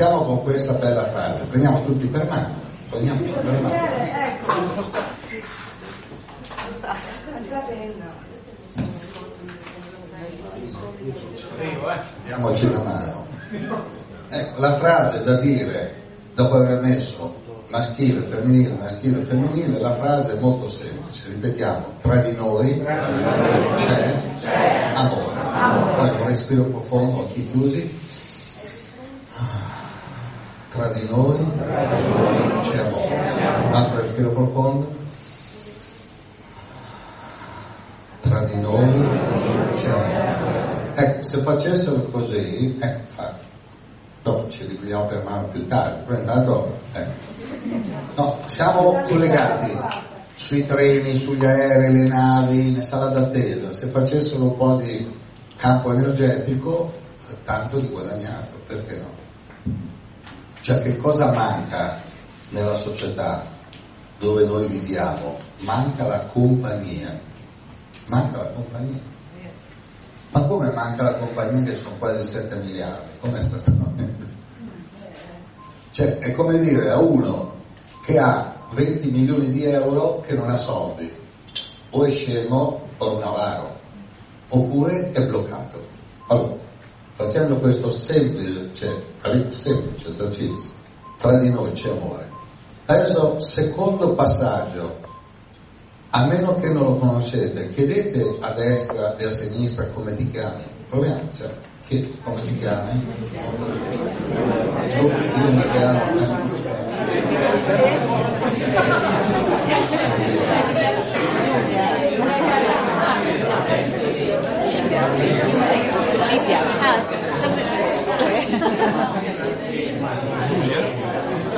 Iniziamo con questa bella frase, prendiamo tutti per mano, prendiamoci per mano. Diamoci una mano. Ecco, la frase da dire dopo aver messo maschile, femminile, maschile, femminile, la frase è molto semplice, ripetiamo, tra di noi c'è amore. Poi un respiro profondo, occhi chiusi. Tra di noi c'è amore. Un altro respiro profondo. Tra di noi c'è amore. Ecco, se facessero così, ecco, infatti, dopo ci riprendiamo per mano più tardi, però intanto, ecco. No, siamo collegati sui treni, sugli aerei, le navi, in sala d'attesa. Se facessero un po' di campo energetico, tanto di guadagnato, perché no? Cioè che cosa manca nella società dove noi viviamo? Manca la compagnia. Manca la compagnia. Ma come manca la compagnia che sono quasi 7 miliardi? Come sta stamattina? Cioè, è come dire a uno che ha 20 milioni di euro che non ha soldi, o è scemo o è un avaro, oppure è bloccato. Allora, facendo questo semplice, cioè, semplice esercizio, tra di noi c'è amore. Adesso, secondo passaggio, a meno che non lo conoscete, chiedete a destra e a sinistra come ti chiami. Proviamo, cioè, che, come ti chiami? Tu, io mi chiamo.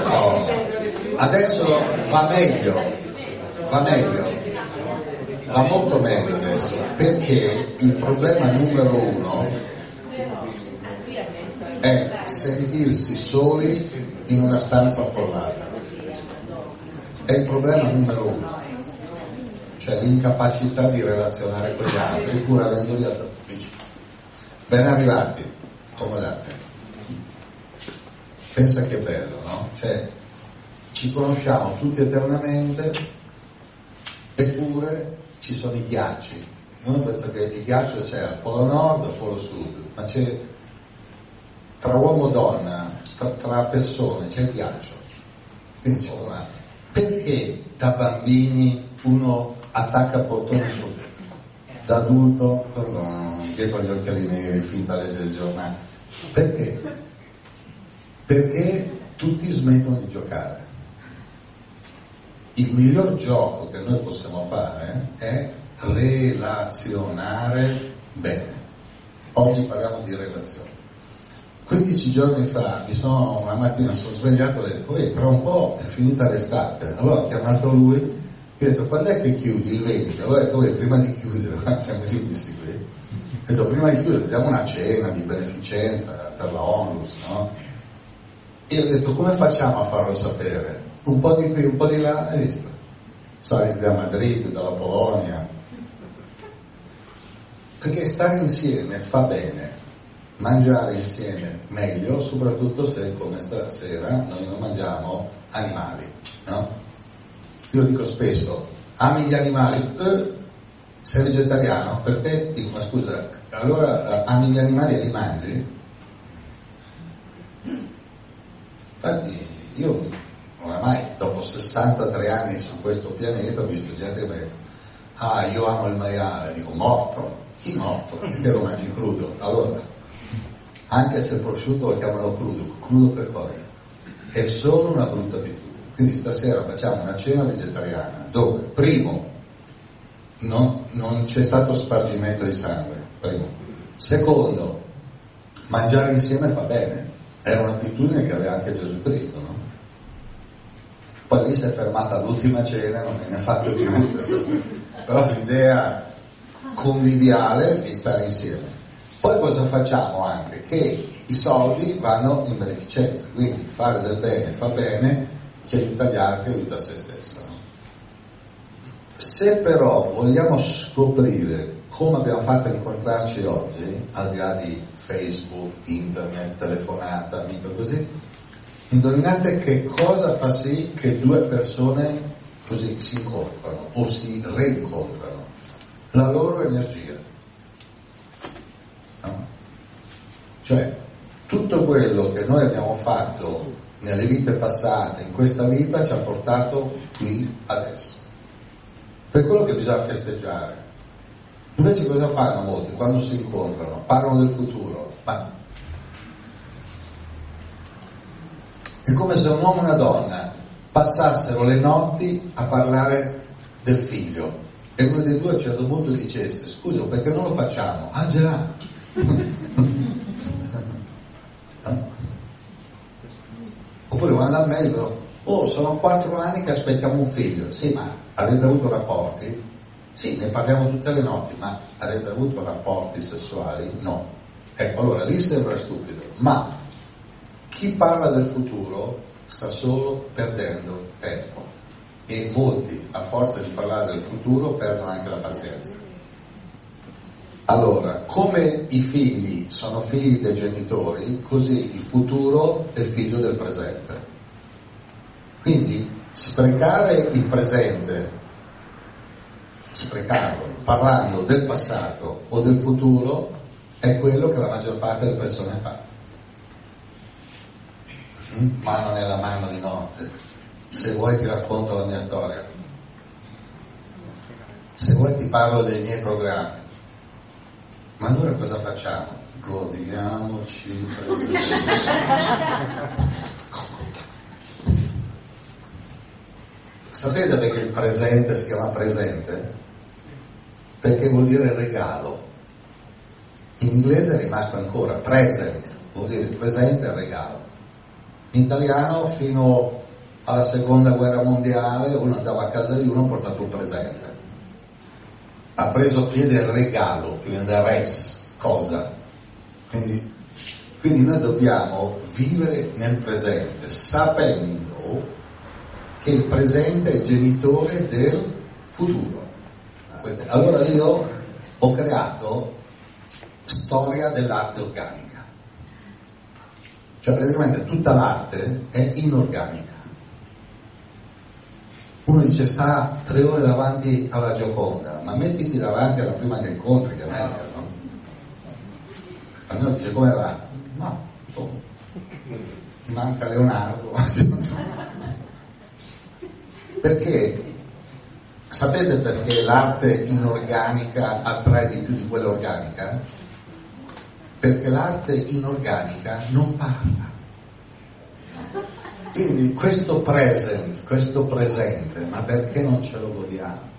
Oh, adesso va meglio, va meglio, va molto meglio adesso, perché il problema numero uno è sentirsi soli in una stanza affollata. È il problema numero uno, cioè l'incapacità di relazionare con gli altri pur avendoli vicini. Ben arrivati, accomodate. Pensa che bello, no? Cioè, ci conosciamo tutti eternamente, eppure ci sono i ghiacci. Noi penso che il ghiaccio c'è al polo nord al polo sud, ma c'è tra uomo e donna, tra, tra persone, c'è il ghiaccio. Quindi c'è una... Perché da bambini uno attacca portone su, da adulto dietro gli occhiali neri, finta a leggere il giornale? Perché? Perché tutti smettono di giocare. Il miglior gioco che noi possiamo fare è relazionare bene. Oggi parliamo di relazione. 15 giorni fa, mi sono, una mattina sono svegliato e ho detto, tra un po' è finita l'estate. Allora ho chiamato lui e ho detto, quando è che chiudi il 20? Allora ho detto, prima di chiudere, siamo chiusi detto, prima di chiudere facciamo una cena di beneficenza per la onlus, no? E ho detto, come facciamo a farlo sapere? Un po' di qui, un po' di là, hai visto? Sai, da Madrid, dalla Polonia. Perché stare insieme fa bene, mangiare insieme meglio, soprattutto se come stasera noi non mangiamo animali, no? Io dico spesso, ami gli animali? Eh, sei vegetariano? Perché? Dico, ma scusa, allora ami gli animali e li mangi? Infatti io oramai dopo 63 anni su questo pianeta ho visto gente che mi dice, ah io amo il maiale, dico morto, chi morto? Perché lo mangi crudo? Allora, anche se il prosciutto lo chiamano crudo, crudo per cosa? È solo una brutta abitudine. Quindi stasera facciamo una cena vegetariana dove, primo, non, non c'è stato spargimento di sangue, primo. Secondo, mangiare insieme fa bene, era un'abitudine che aveva anche Gesù Cristo, no? Poi lì si è fermata all'ultima cena, non ne ha fatto più, però l'idea conviviale di stare insieme. Poi cosa facciamo anche? Che i soldi vanno in beneficenza, quindi fare del bene fa bene, chi aiuta gli altri aiuta se stesso. No? Se però vogliamo scoprire come abbiamo fatto a incontrarci oggi, al di là di Facebook, internet, telefonata, amico così, indovinate che cosa fa sì che due persone così si incontrano o si reincontrano? La loro energia. No? Cioè, tutto quello che noi abbiamo fatto nelle vite passate, in questa vita, ci ha portato qui adesso. Per quello che bisogna festeggiare. Invece cosa fanno molti quando si incontrano? Parlano del futuro. Ma... È come se un uomo e una donna passassero le notti a parlare del figlio e uno dei due a un certo punto dicesse scusa perché non lo facciamo? Già! Oppure vanno dal medico, oh sono quattro anni che aspettiamo un figlio, sì ma avete avuto rapporti? Sì, ne parliamo tutte le notti, ma avete avuto rapporti sessuali? No. Ecco, allora lì sembra stupido, ma chi parla del futuro sta solo perdendo tempo e molti, a forza di parlare del futuro, perdono anche la pazienza. Allora, come i figli sono figli dei genitori, così il futuro è figlio del presente. Quindi sprecare il presente, sprecarlo parlando del passato o del futuro, è quello che la maggior parte delle persone fa. Mm? Mano nella mano di notte. Se vuoi ti racconto la mia storia. Se vuoi ti parlo dei miei programmi. Ma allora cosa facciamo? Godiamoci il presente. Sapete perché il presente si chiama presente? Perché vuol dire regalo. In inglese è rimasto ancora present, vuol dire presente e regalo. In italiano fino alla seconda guerra mondiale uno andava a casa di uno e portato un presente. Ha preso piede il regalo, che viene da res, cosa. Quindi, quindi noi dobbiamo vivere nel presente, sapendo che il presente è genitore del futuro. Allora io ho creato storia dell'arte organica. Cioè praticamente tutta l'arte è inorganica. Uno dice sta tre ore davanti alla Gioconda, ma mettiti davanti alla prima che incontri, che è meglio, no? Allora dice come va? No, oh, mi manca Leonardo. Perché sapete perché l'arte inorganica attrae di più di quella organica? Perché l'arte inorganica non parla. Quindi questo present, questo presente, ma perché non ce lo godiamo?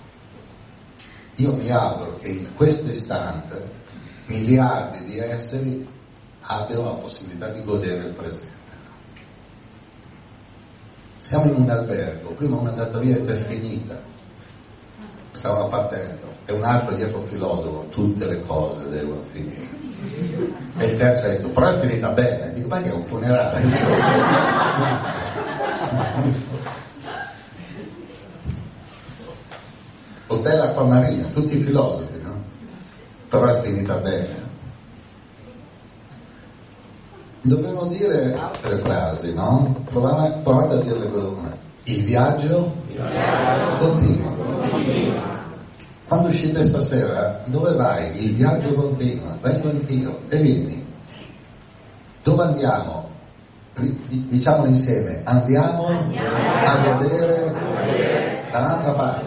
Io mi auguro che in questo istante miliardi di esseri abbiano la possibilità di godere il presente. Siamo in un albergo, prima una andata via ed è finita, stavano partendo, e un altro dietro filosofo, tutte le cose devono finire. E il terzo ha detto, però è finita bene, dico, ma che è un funerale? Hotel Acquamarina, tutti i filosofi, no? Però è finita bene. Dobbiamo dire altre frasi, no? Provate, provate a dirle come il viaggio, continua. Quando uscite stasera, dove vai? Il viaggio continua, vengo anch'io e vieni. Dove andiamo? Diciamolo insieme, andiamo, a vedere da un'altra parte.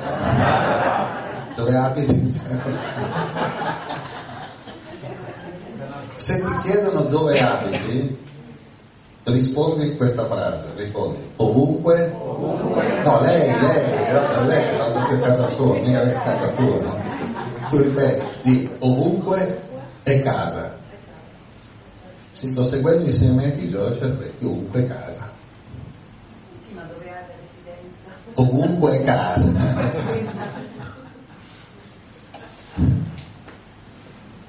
Dove abiti? Se ti chiedono dove abiti, rispondi questa frase, rispondi ovunque, ovunque. no lei, lei, lei va a casa sua, mica a casa tua, no? Tu ripeti, di ovunque è casa. Si sto seguendo gli insegnamenti di Giorgio Cervetti, ovunque casa. Ha residenza? Ovunque è casa.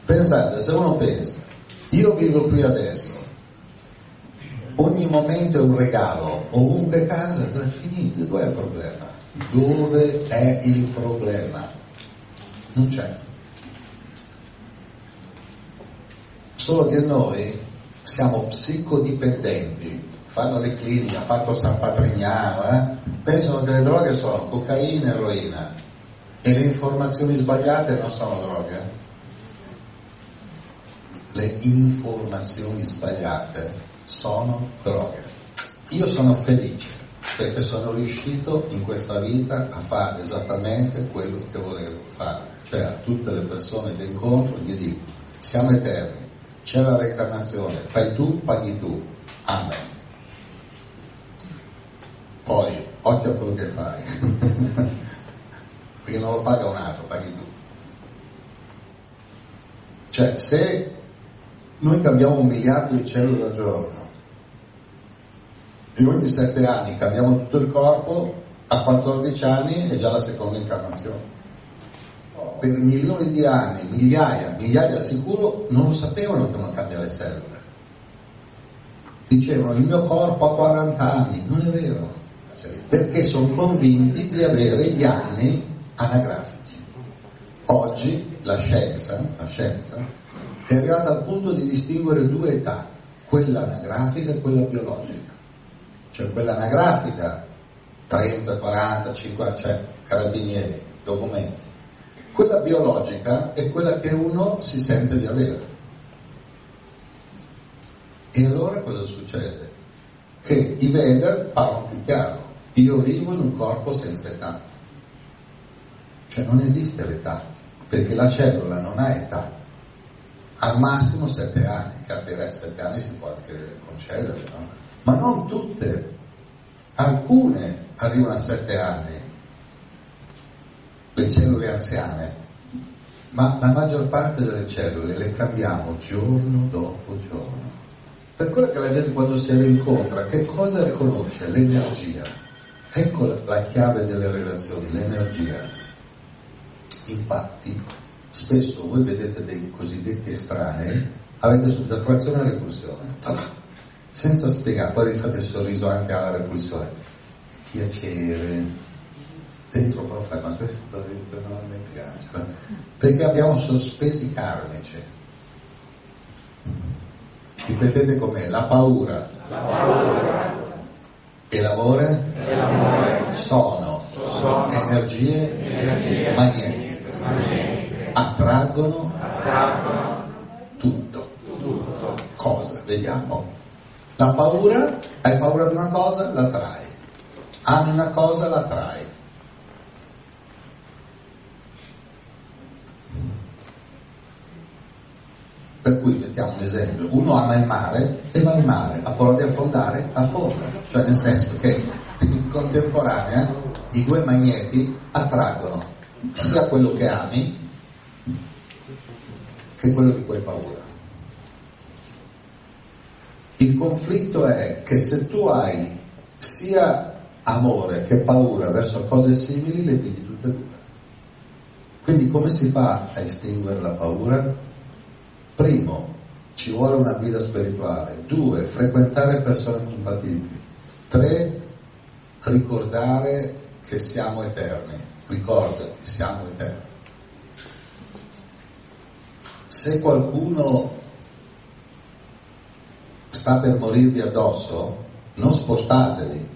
Pensate, se uno pensa, io vivo qui adesso, ogni momento è un regalo, ovunque casa, è finito? Dove è il problema? Dove è il problema? Non c'è. Solo che noi siamo psicodipendenti, fanno le cliniche, ha fatto San Patrignano, eh? pensano che le droghe sono cocaina e eroina e le informazioni sbagliate non sono droghe. Le informazioni sbagliate sono droghe. Io sono felice perché sono riuscito in questa vita a fare esattamente quello che volevo fare, cioè a tutte le persone che incontro gli dico siamo eterni, c'è la reincarnazione, fai tu, paghi tu, amen. Poi, occhio a quello che fai, perché non lo paga un altro, paghi tu. Cioè, se noi cambiamo un miliardo di cellule al giorno e ogni sette anni cambiamo tutto il corpo, a 14 anni è già la seconda incarnazione. Per milioni di anni, migliaia, migliaia sicuro, non lo sapevano che non cambia le cellule. Dicevano il mio corpo ha 40 anni, non è vero, perché sono convinti di avere gli anni anagrafici. Oggi la scienza, la scienza è arrivata al punto di distinguere due età, quella anagrafica e quella biologica. Cioè quella anagrafica, 30, 40, 50, cioè carabinieri, documenti. Quella biologica è quella che uno si sente di avere. E allora cosa succede? Che i Veda parlano più chiaro. Io vivo in un corpo senza età. Cioè non esiste l'età, perché la cellula non ha età al massimo sette anni, capire sette anni si può anche concedere, no? ma non tutte, alcune arrivano a sette anni, le cellule anziane, ma la maggior parte delle cellule le cambiamo giorno dopo giorno. Per quello che la gente quando si rincontra, che cosa riconosce? L'energia. Ecco la chiave delle relazioni, l'energia. Infatti, spesso voi vedete dei cosiddetti estranei, avete subito attrazione e repulsione, senza spiegare, poi fate il sorriso anche alla repulsione, piacere, dentro però fai, ma questo non mi piace, perché abbiamo sospesi karmici. Ripetete com'è, la paura, la paura. e l'amore, e l'amore. Sono, sono, energie, energie magnetiche. magnetiche attraggono, attraggono tutto. tutto. Cosa? Vediamo. La paura, hai paura di una cosa, la trai. Ami una cosa, la trai. Per cui mettiamo un esempio, uno ama il mare e va al mare, ha paura di affondare, affonda. Cioè nel senso che in contemporanea i due magneti attraggono sia quello che ami che quello di cui hai paura. Il conflitto è che se tu hai sia amore che paura verso cose simili, le vedi tutte e due. Quindi come si fa a estinguere la paura? Primo, ci vuole una guida spirituale. Due, frequentare persone compatibili. Tre, ricordare che siamo eterni. Ricordati, siamo eterni se qualcuno sta per morirvi addosso, non spostatevi,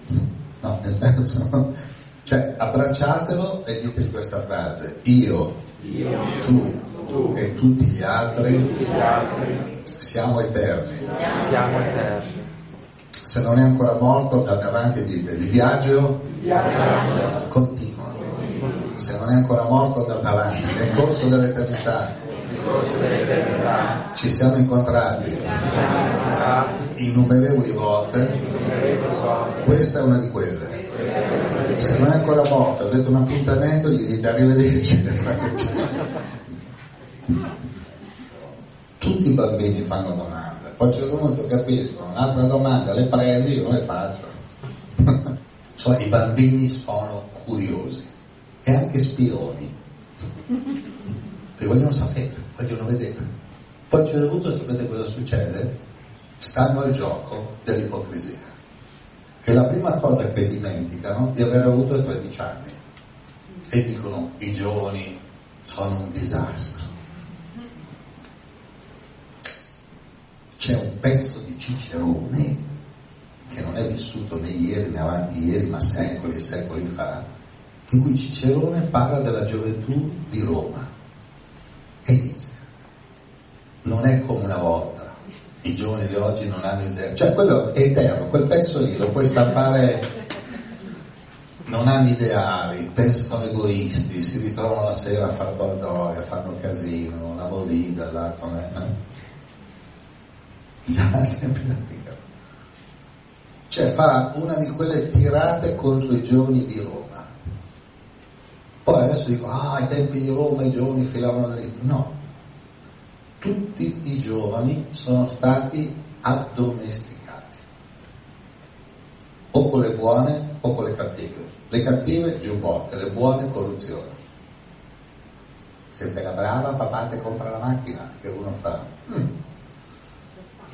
no, nel senso, cioè abbracciatelo e ditegli questa frase, io, io tu, tu, e tutti gli altri, tutti gli altri siamo, eterni. siamo eterni. Se non è ancora morto, da davanti dite, il viaggio, viaggio. continua. Se non è ancora morto, da davanti, nel corso dell'eternità ci siamo incontrati innumerevoli volte, questa è una di quelle. Se non è ancora morto, avete un appuntamento, gli dite arrivederci. Tutti i bambini fanno domande, poi a un certo punto capiscono, un'altra domanda le prendi, io non le faccio. cioè i bambini sono curiosi e anche spioni e vogliono sapere, vogliono vedere. Poi a un certo punto sapete cosa succede? Stanno al gioco dell'ipocrisia. Che la prima cosa che dimenticano di aver avuto 13 anni. E dicono i giovani sono un disastro. pezzo di Cicerone, che non è vissuto né ieri né avanti ieri, ma secoli e secoli fa, in cui Cicerone parla della gioventù di Roma. E inizia. Non è come una volta, i giovani di oggi non hanno idea, cioè quello è eterno, quel pezzo lì lo puoi stampare non hanno ideali, pensano egoisti, si ritrovano la sera a far baldoria, fanno casino, la movida, là com'è, eh? Gli altri praticano. Cioè fa una di quelle tirate contro i giovani di Roma. Poi adesso dico, ah, ai tempi di Roma i giovani filavano dritto. No, tutti i giovani sono stati addomesticati, o con le buone o con le cattive. Le cattive giubbotte, le buone corruzione. Sempre la brava, papà te compra la macchina, che uno fa. Mm.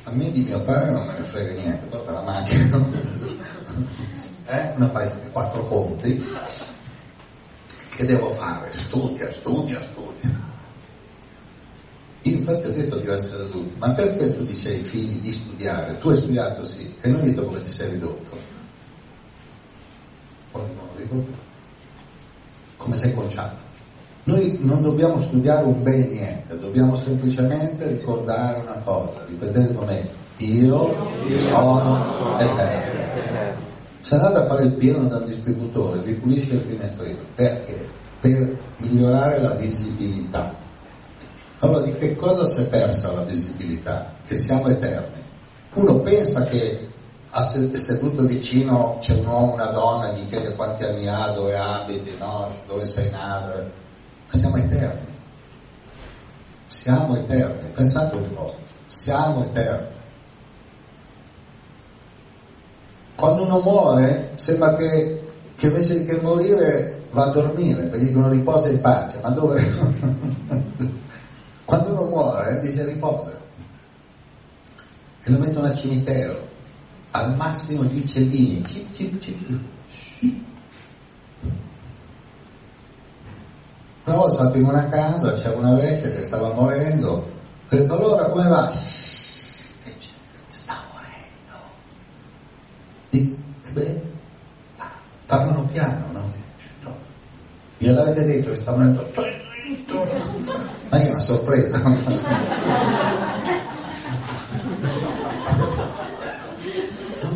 A me di mio padre non me ne frega niente, porta la macchina. eh? Mi fai quattro conti. Che devo fare? Studia, studia, studia. Io infatti ho detto di essere adulti, ma perché tu dici ai figli di studiare? Tu hai studiato sì, e non hai visto come ti sei ridotto poi non ridotto, come sei conciato. Noi non dobbiamo studiare un bene niente, dobbiamo semplicemente ricordare una cosa, ripetete con me, io sono eterno. Se andate a fare il pieno dal distributore, vi pulisce il finestrino, perché? Per migliorare la visibilità. Allora di che cosa si è persa la visibilità? Che siamo eterni. Uno pensa che seduto vicino c'è un uomo, una donna, gli chiede quanti anni ha, dove abiti, no? dove sei nato, ma siamo eterni. Siamo eterni, pensate un po', siamo eterni. Quando uno muore sembra che, che invece che morire va a dormire, perché dicono riposa in pace, ma dove? Quando uno muore dice riposa e lo mettono al cimitero al massimo gli uccellini, cip, cip, cip. Una volta in una casa, c'era una vecchia che stava morendo, ho detto allora come va? Sta morendo. Dico, bene, parlano piano, no? Gliel'avete detto che sta morendo? Ma è una sorpresa.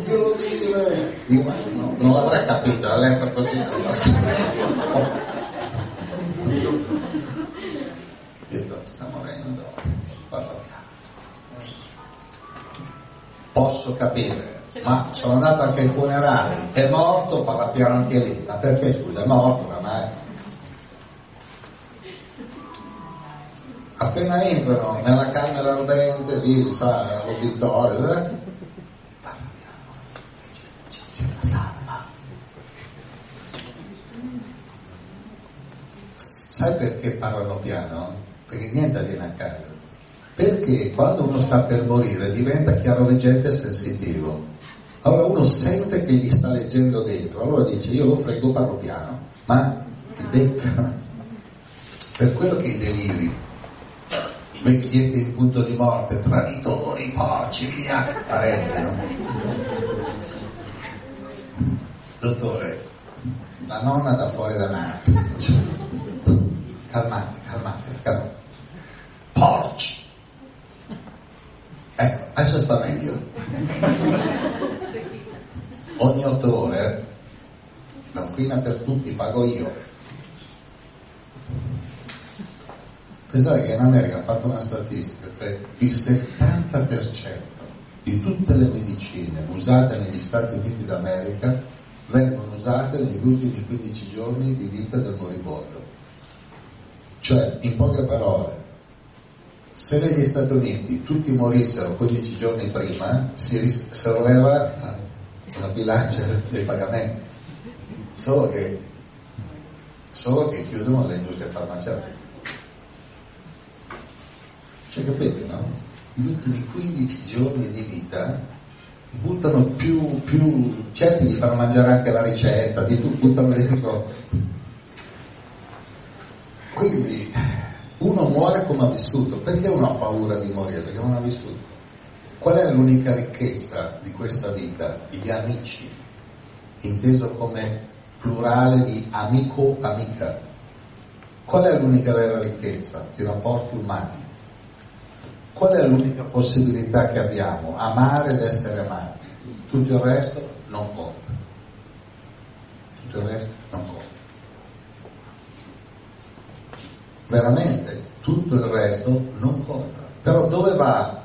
glielo dire? Dico, ma no, non l'avrà capito, ha letto così. Detto, sta morendo, parla piano. Posso capire, ma sono andato anche ai funerali, è morto, parla piano anche lì, ma perché scusa, è morto oramai? Appena entrano nella camera ardente, lì, sa, l'uditorio, eh? Sai perché parlano piano? Perché niente avviene a caso. Perché quando uno sta per morire diventa chiaroveggente e sensitivo. Allora uno sente che gli sta leggendo dentro, allora dice io lo frego, parlo piano, ma ti becca. Per quello che i deliri, vecchietti in punto di morte, traditori, porci, via, parenti, no? Dottore, la nonna da fuori da nato calmate, calmate, calmate. Porci! Ecco, adesso sta meglio. Ogni otto ore, la fine per tutti pago io. Pensate che in America ha fatto una statistica che il 70% di tutte le medicine usate negli Stati Uniti d'America vengono usate negli ultimi 15 giorni di vita del moribondo. Cioè, in poche parole, se negli Stati Uniti tutti morissero 15 giorni prima, si, ris- si rileva la bilancia dei pagamenti. Solo che, solo che chiudono le industrie farmaceutiche. Cioè, capite, no? Gli ultimi 15 giorni di vita buttano più, più certi gli fanno mangiare anche la ricetta, di tutto, buttano dentro quindi uno muore come ha vissuto. Perché uno ha paura di morire? Perché non ha vissuto. Qual è l'unica ricchezza di questa vita? Gli amici, inteso come plurale di amico, amica. Qual è l'unica vera ricchezza? I rapporti umani. Qual è l'unica possibilità che abbiamo? Amare ed essere amati. Tutto il resto non conta. Tutto il resto non conta. Veramente, tutto il resto non conta. Però dove va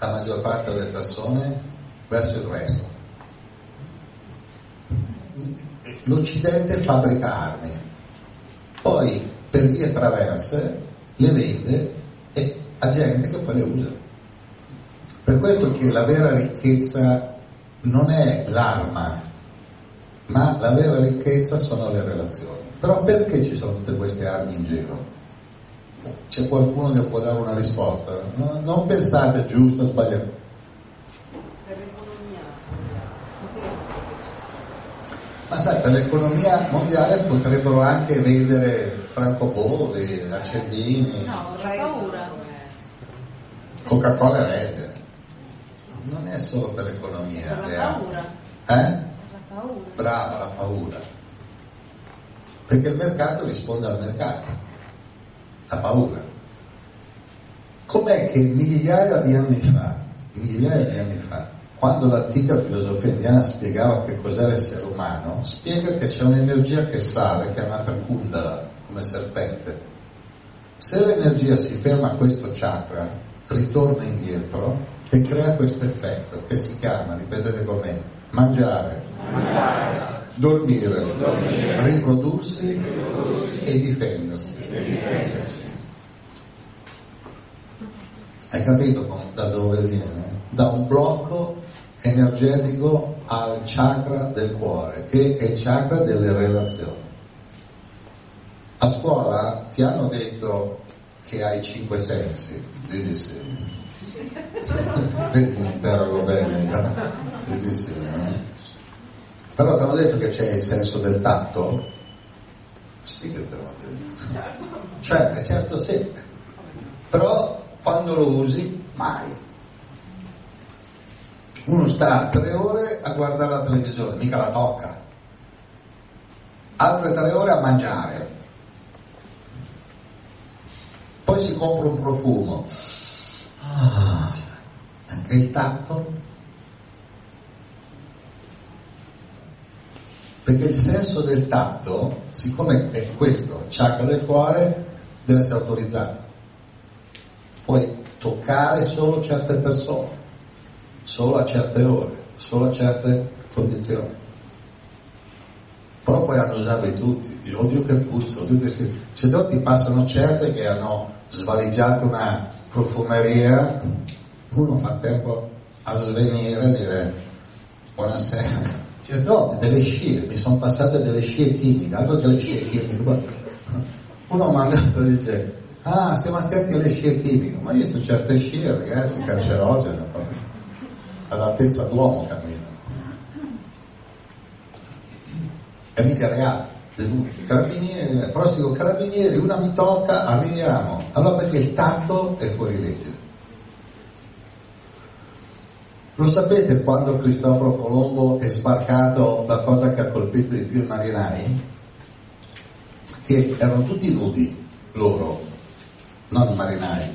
la maggior parte delle persone? Verso il resto. L'Occidente fabbrica armi, poi per vie traverse le vende e a gente che poi le usa. Per questo che la vera ricchezza non è l'arma, ma la vera ricchezza sono le relazioni. Però perché ci sono tutte queste armi in giro? C'è qualcuno che può dare una risposta? No, non pensate giusto o sbagliato. Per l'economia. Ma sai, per l'economia mondiale potrebbero anche vendere francobolli, accendini, No, vorrei paura. Coca-Cola e Red. Non è solo per l'economia. Per la paura. Eh? La paura. Brava la paura. Perché il mercato risponde al mercato. La paura. Com'è che migliaia di anni fa, migliaia di anni fa, quando l'antica filosofia indiana spiegava che cos'era l'essere umano, spiega che c'è un'energia che sale, chiamata Kundala, come serpente. Se l'energia si ferma a questo chakra, ritorna indietro e crea questo effetto che si chiama, ripetete con me, mangiare, dormire, riprodursi e difendersi. Hai capito da dove viene? Da un blocco energetico al chakra del cuore, che è il chakra delle relazioni. A scuola ti hanno detto che hai cinque sensi, vedi sì. Vedi mi interrogo bene, no? vedi sì. eh? Però ti hanno detto che c'è il senso del tatto? Sì che te l'ho detto. Cioè, è certo sì. Però quando lo usi, mai. Uno sta tre ore a guardare la televisione, mica la tocca. Altre tre ore a mangiare. Poi si compra un profumo. Ah, e il tatto? Perché il senso del tatto, siccome è questo, il chakra del cuore, deve essere autorizzato. Puoi toccare solo certe persone, solo a certe ore, solo a certe condizioni. Però puoi annusarli tutti, oddio che puzza, oddio che si... Cioè dopo ti passano certe che hanno svaligiato una profumeria, uno fa tempo a svenire e dire buonasera. Cioè no, delle scie, mi sono passate delle scie chimiche, altro che le scie chimiche. Uno mandato e dice, ah stiamo attenti alle scie chimiche, ma io sto certe scie ragazzi, cancerogene proprio, all'altezza d'uomo camminano. E mica reati, denuncia, carabinieri, prossimo carabinieri, una mi tocca, arriviamo. Allora perché il tatto è fuori legge. Lo sapete quando Cristoforo Colombo è sbarcato la cosa che ha colpito di più i marinai? Che erano tutti nudi, loro, non i marinai,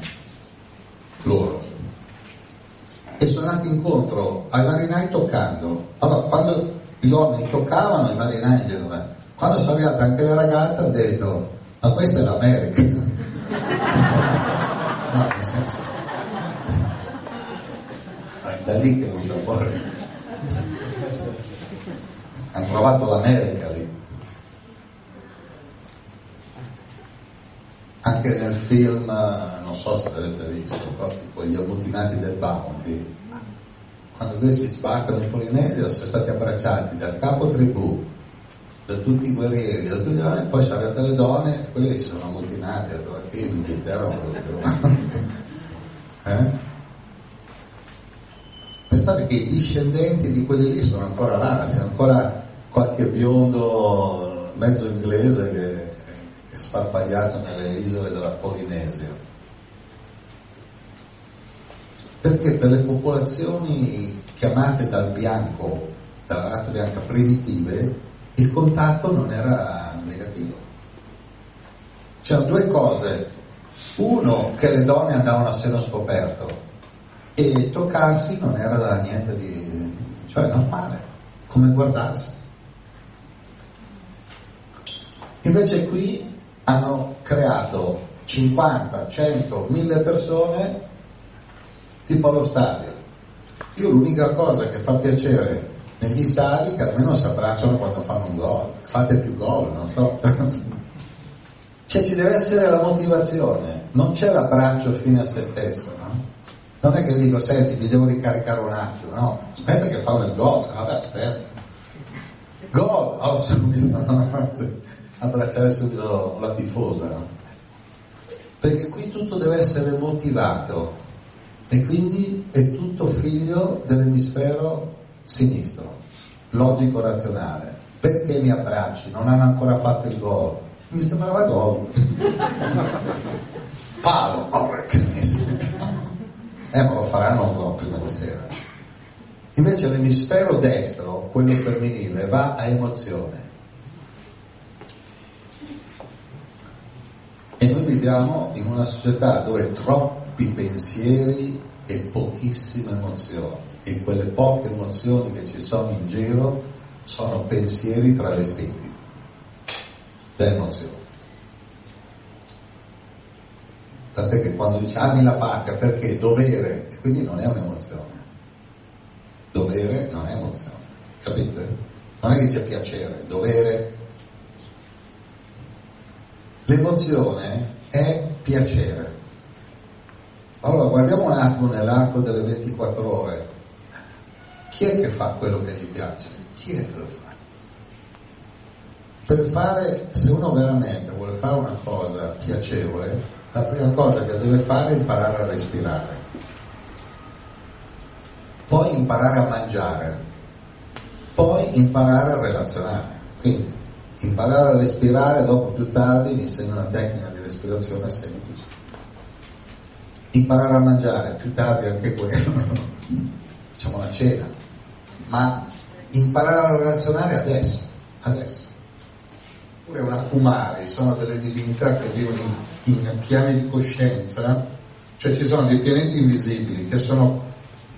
loro. E sono andati incontro ai marinai toccando. Allora, quando gli uomini toccavano i marinai in Genova, quando sono arrivate anche le ragazze hanno detto, ma questa è l'America. no, nel senso, è da lì che venuto fuori. Hanno trovato l'America lì. Anche nel film, non so se l'avete visto, però tipo gli ammutinati del Bounty, quando questi sbarcano in Polinesia sono stati abbracciati dal capo tribù, da tutti i guerrieri, da tutti, e poi sono arrivate le donne e quelle si sono ammutinate, qui in Inghilterra non lo eh? Pensate che i discendenti di quelli lì sono ancora là, c'è ancora qualche biondo mezzo inglese che, sparpagliato nelle isole della Polinesia. Perché per le popolazioni chiamate dal bianco, dalla razza bianca primitive, il contatto non era negativo. C'erano due cose. Uno, che le donne andavano a seno scoperto e toccarsi non era niente di... cioè normale, come guardarsi. Invece qui hanno creato 50, 100, 1000 persone tipo allo stadio. Io l'unica cosa che fa piacere negli stadi che almeno si abbracciano quando fanno un gol. Fate più gol, non so. cioè ci deve essere la motivazione, non c'è l'abbraccio fine a se stesso, no? Non è che dico, senti, mi devo ricaricare un attimo, no, aspetta che fanno il gol, vabbè, aspetta. Gol, oh, subito, abbracciare subito la tifosa, no? Perché qui tutto deve essere motivato e quindi è tutto figlio dell'emisfero sinistro, logico-razionale. Perché mi abbracci? Non hanno ancora fatto il gol. Mi sembrava gol. Palo, porca Eh, ma lo faranno un gol prima di sera. Invece l'emisfero destro, quello femminile, va a emozione. E noi viviamo in una società dove troppi pensieri e pochissime emozioni. E quelle poche emozioni che ci sono in giro sono pensieri travestiti da emozioni. Tant'è che quando dici ami la patria perché dovere, e quindi non è un'emozione. Dovere non è emozione, capite? Non è che c'è piacere, dovere. L'emozione è piacere. Allora guardiamo un attimo nell'arco delle 24 ore. Chi è che fa quello che gli piace? Chi è che lo fa? Per fare, se uno veramente vuole fare una cosa piacevole, la prima cosa che deve fare è imparare a respirare, poi imparare a mangiare, poi imparare a relazionare. Quindi imparare a respirare, dopo più tardi vi insegno una tecnica di respirazione semplice imparare a mangiare, più tardi anche quello, diciamo la cena, ma imparare a relazionare adesso, adesso. Oppure una Kumari, sono delle divinità che vivono in, in piani di coscienza, cioè ci sono dei pianeti invisibili che sono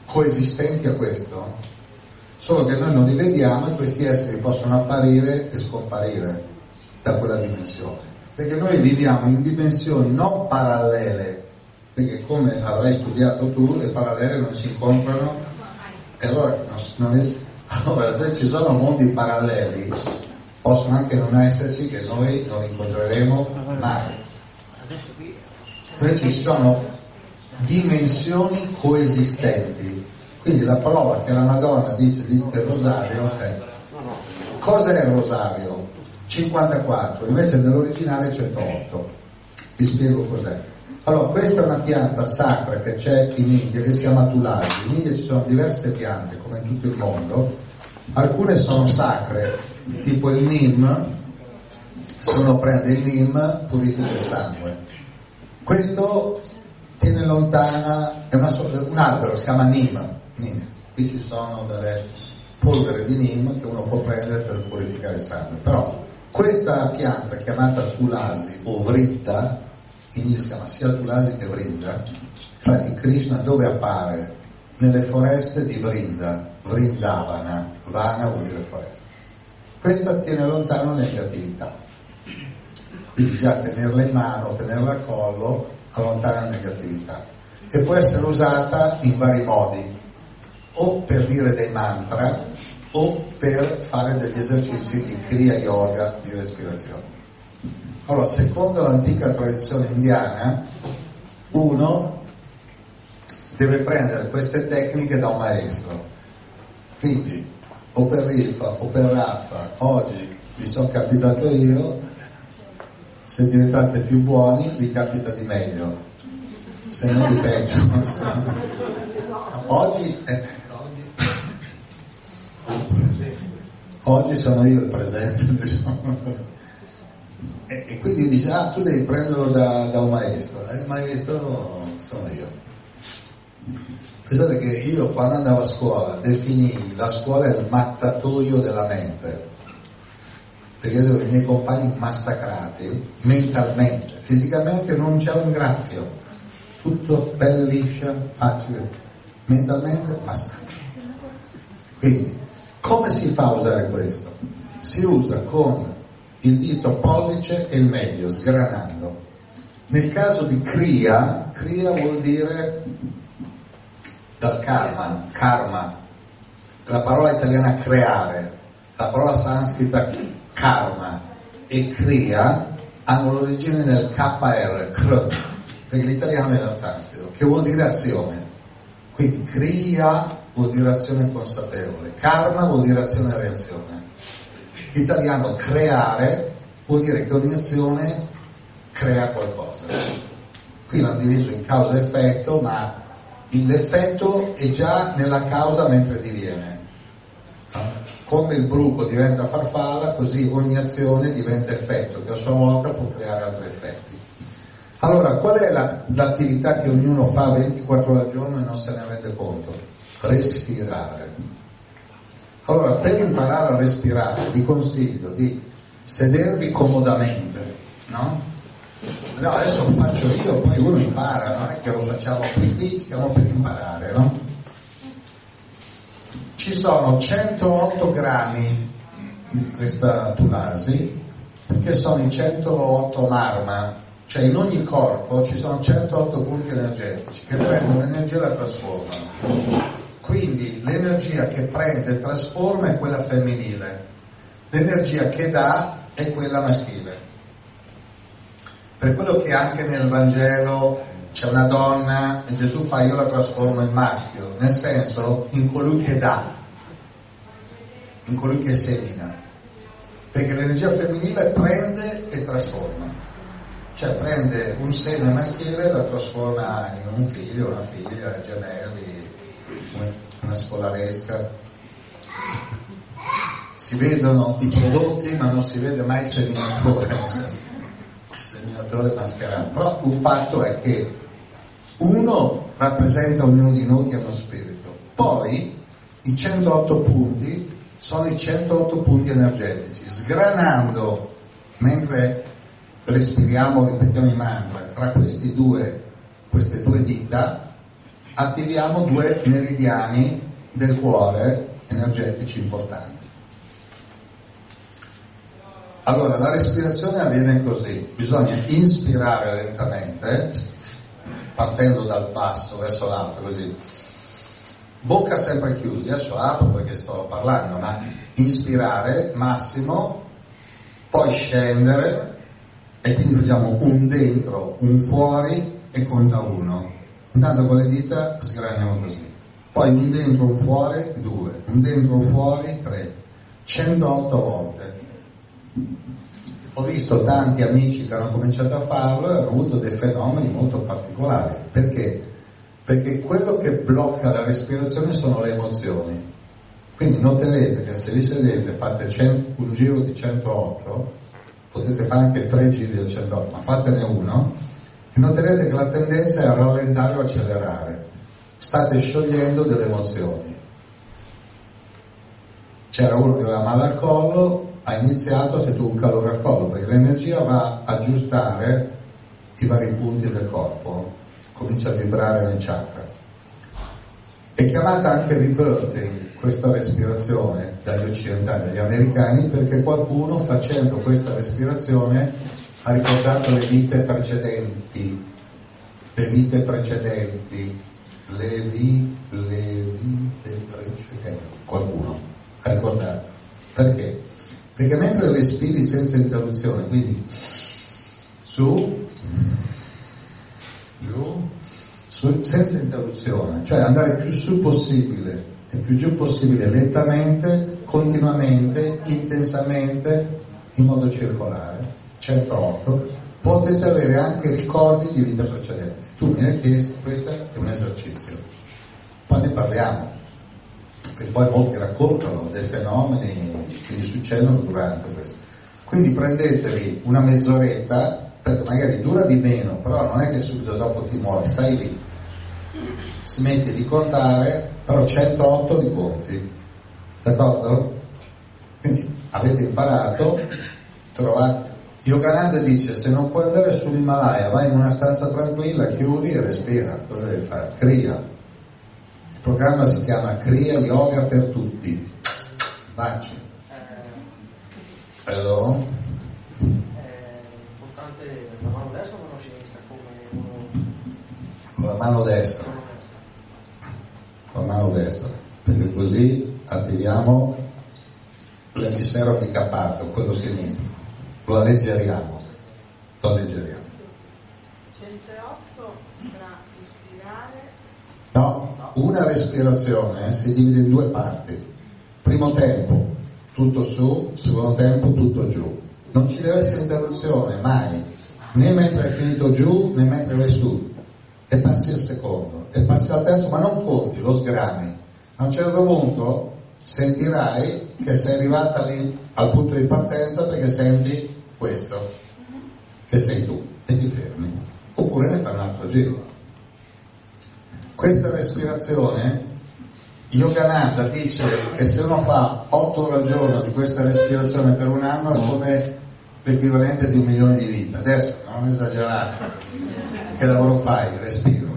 coesistenti a questo, solo che noi non li vediamo e questi esseri possono apparire e scomparire da quella dimensione. Perché noi viviamo in dimensioni non parallele perché come avrai studiato tu, le parallele non si incontrano e allora, non allora se ci sono mondi paralleli possono anche non esserci che noi non incontreremo mai. Invece ci sono dimensioni coesistenti. Quindi la prova che la Madonna dice del rosario è cos'è il rosario? 54, invece nell'originale 108. Vi spiego cos'è. Allora, questa è una pianta sacra che c'è in India che si chiama tulasi. In India ci sono diverse piante, come in tutto il mondo. Alcune sono sacre, tipo il Nim, se uno prende il Nim purifica il sangue. Questo tiene lontana, è una, un albero, si chiama Nim, Nim. Qui ci sono delle polvere di Nim che uno può prendere per purificare il sangue. Però questa pianta chiamata tulasi o vritta, in India si chiama sia Tulasi che Vrinda, infatti Krishna dove appare? Nelle foreste di Vrinda, Vrindavana, Vana vuol dire foresta. Questa tiene lontano negatività, quindi già tenerla in mano, tenerla a collo, allontana la negatività e può essere usata in vari modi, o per dire dei mantra o per fare degli esercizi di Kriya Yoga di respirazione. Allora, secondo l'antica tradizione indiana, uno deve prendere queste tecniche da un maestro. Quindi, o per Rifa o per Raffa, oggi vi sono capitato io, se diventate più buoni vi capita di meglio, se non di peggio. oggi, eh, oggi sono io il presente, diciamo. E, e, quindi dice, ah, tu devi prenderlo da, da un maestro, e il maestro sono io. Pensate che io quando andavo a scuola definii la scuola il mattatoio della mente, perché avevo i miei compagni massacrati mentalmente, fisicamente non c'è un graffio, tutto pelle liscia, facile, mentalmente massacro. Quindi, come si fa a usare questo? Si usa con il dito pollice e il medio, sgranando. Nel caso di kriya, kriya vuol dire dal karma, karma, la parola italiana creare, la parola sanscrita karma e kriya hanno l'origine nel KR, kr, perché l'italiano è il sanscrito, che vuol dire azione. Quindi kriya vuol dire azione consapevole, karma vuol dire azione e reazione. L'italiano creare vuol dire che ogni azione crea qualcosa. Qui l'hanno diviso in causa e effetto, ma l'effetto è già nella causa mentre diviene. Come il bruco diventa farfalla, così ogni azione diventa effetto, che a sua volta può creare altri effetti. Allora, qual è la, l'attività che ognuno fa 24 ore al giorno e non se ne rende conto? Respirare. Allora, per imparare a respirare, vi consiglio di sedervi comodamente, no? No, adesso lo faccio io, poi uno impara, non è che lo facciamo qui, stiamo per imparare, no? Ci sono 108 grammi di questa tulasi, che sono i 108 marma, cioè in ogni corpo ci sono 108 punti energetici che prendono l'energia e la trasformano. Quindi l'energia che prende e trasforma è quella femminile, l'energia che dà è quella maschile. Per quello che anche nel Vangelo c'è una donna e Gesù fa io la trasformo in maschio, nel senso in colui che dà, in colui che semina. Perché l'energia femminile prende e trasforma. Cioè prende un seme maschile e lo trasforma in un figlio, una figlia, gemelli, una scolaresca. Si vedono i prodotti ma non si vede mai il seminatore. Seminatore mascherato, però un fatto è che uno rappresenta ognuno di noi che è uno spirito, poi i 108 punti sono i 108 punti energetici, sgranando mentre respiriamo, ripetiamo i mantra, tra due, queste due dita attiviamo due meridiani del cuore energetici importanti. Allora, la respirazione avviene così, bisogna inspirare lentamente, partendo dal basso verso l'alto, così. Bocca sempre chiusa, adesso apro perché sto parlando, ma inspirare massimo, poi scendere e quindi facciamo un dentro, un fuori e conta uno. Intanto con le dita sgraniamo così. Poi un dentro, un fuori, due, un dentro, un fuori, tre. 108 volte ho visto tanti amici che hanno cominciato a farlo e hanno avuto dei fenomeni molto particolari. Perché? Perché quello che blocca la respirazione sono le emozioni. Quindi noterete che se vi sedete fate 100, un giro di 108, potete fare anche tre giri di 108, ma fatene uno, e noterete che la tendenza è a rallentare o accelerare. State sciogliendo delle emozioni. C'era uno che aveva male al collo, ha iniziato se tu un calore al collo, perché l'energia va a aggiustare i vari punti del corpo, comincia a vibrare nel chakra. È chiamata anche rebirthing questa respirazione dagli occidentali, dagli americani, perché qualcuno facendo questa respirazione ha ricordato le vite precedenti, le vite precedenti, le, vi, le vite precedenti, qualcuno ha ricordato. Perché? Perché mentre respiri senza interruzione, quindi su, giù, su, senza interruzione, cioè andare più su possibile e più giù possibile lentamente, continuamente, intensamente, in modo circolare, 108, potete avere anche ricordi di vite precedenti. Tu mi hai chiesto, questo è un esercizio, poi ne parliamo, perché poi molti raccontano dei fenomeni che gli succedono durante questo. Quindi prendetevi una mezz'oretta, perché magari dura di meno, però non è che subito dopo ti muovi, stai lì. smetti di contare, però 108 li conti. D'accordo? Quindi avete imparato, trovate. Yogananda dice se non puoi andare sull'Himalaya vai in una stanza tranquilla, chiudi e respira. Cosa devi fare? Cria. Il programma si chiama Cria Yoga per tutti. Baci. Hello? Con la mano destra. con la destra. con la mano destra, perché così attiviamo l'emisfero handicappato, quello sinistro, lo alleggeriamo, lo alleggeriamo. 108 tra ispirare No, una respirazione si divide in due parti. Primo tempo, tutto su, secondo tempo, tutto giù. Non ci deve essere interruzione, mai, né mentre hai finito giù, né mentre vai su. E passi al secondo, e passi al terzo, ma non conti, lo sgrami. A un certo punto sentirai che sei arrivata lì al punto di partenza perché senti questo, che sei tu, e ti fermi. Oppure ne fai un altro giro. Questa respirazione, Yogananda dice che se uno fa 8 ore al giorno di questa respirazione per un anno è come l'equivalente di un milione di vite. Adesso non esagerate. Che lavoro fai? Respiro.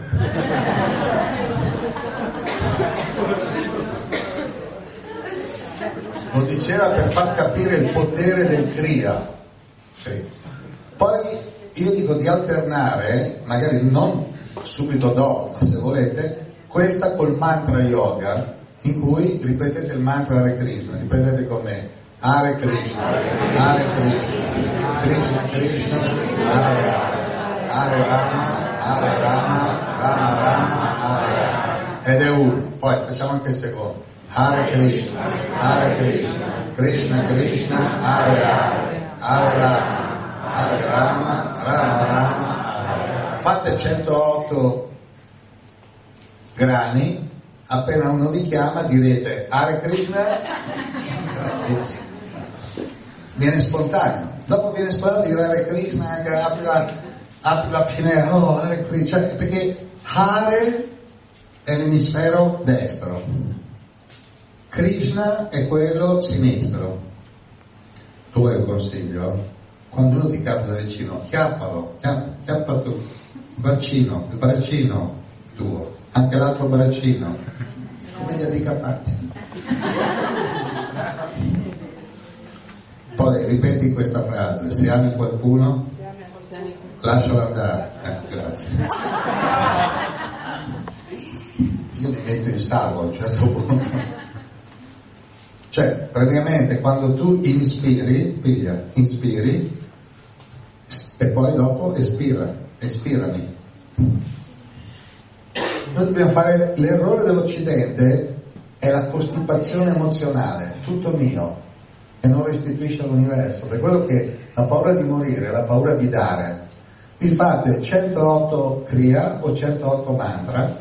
Lo diceva per far capire il potere del Kriya. Poi io dico di alternare, magari non subito dopo, ma se volete, questa col mantra yoga in cui ripetete il mantra Hare Krishna, ripetete con me Hare Krishna, Hare Krishna, Krishna Krishna, Hare Hare, Hare Rama, Hare Rama, Rama Rama, Hare Hare. Ed è uno, poi facciamo anche il secondo. Hare Krishna, Hare Krishna, Krishna Krishna, Hare Hare, Hare Rama, Hare Rama, Rama Rama, Hare Hare. Fate 108 grani, appena uno vi chiama direte Hare Krishna, viene spontaneo. Dopo viene spontaneo dire Hare Krishna, anche apri la, apri la pinera, oh Hare Krishna, cioè, perché Hare è l'emisfero destro, Krishna è quello sinistro. Tu vuoi un consiglio? Quando uno ti capita da vicino, chiappalo, chiappa, tu, il braccino, il braccino tuo, anche l'altro braccino, come gli handicappati. Poi ripeti questa frase, se ami qualcuno, lascialo andare. Eh, grazie. Io mi metto in salvo a un certo punto. Cioè, praticamente quando tu inspiri, piglia, inspiri, e poi dopo espira, espirami. Noi dobbiamo fare l'errore dell'Occidente è la costipazione emozionale, tutto mio, e non restituisce all'universo. Per quello che la paura di morire la paura di dare. Vi fate 108 kriya o 108 mantra,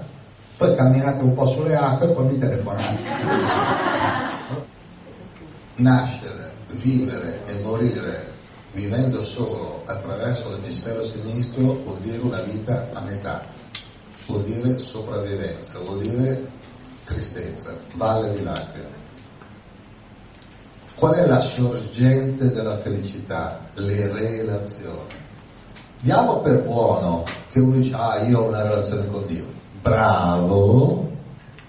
poi camminate un po' sulle acque e poi mi telefonate. Nascere, vivere e morire vivendo solo attraverso l'emisfero sinistro vuol dire una vita a metà, vuol dire sopravvivenza, vuol dire tristezza, valle di lacrime. Qual è la sorgente della felicità? Le relazioni. Diamo per buono che uno dice, ah, io ho una relazione con Dio. Bravo,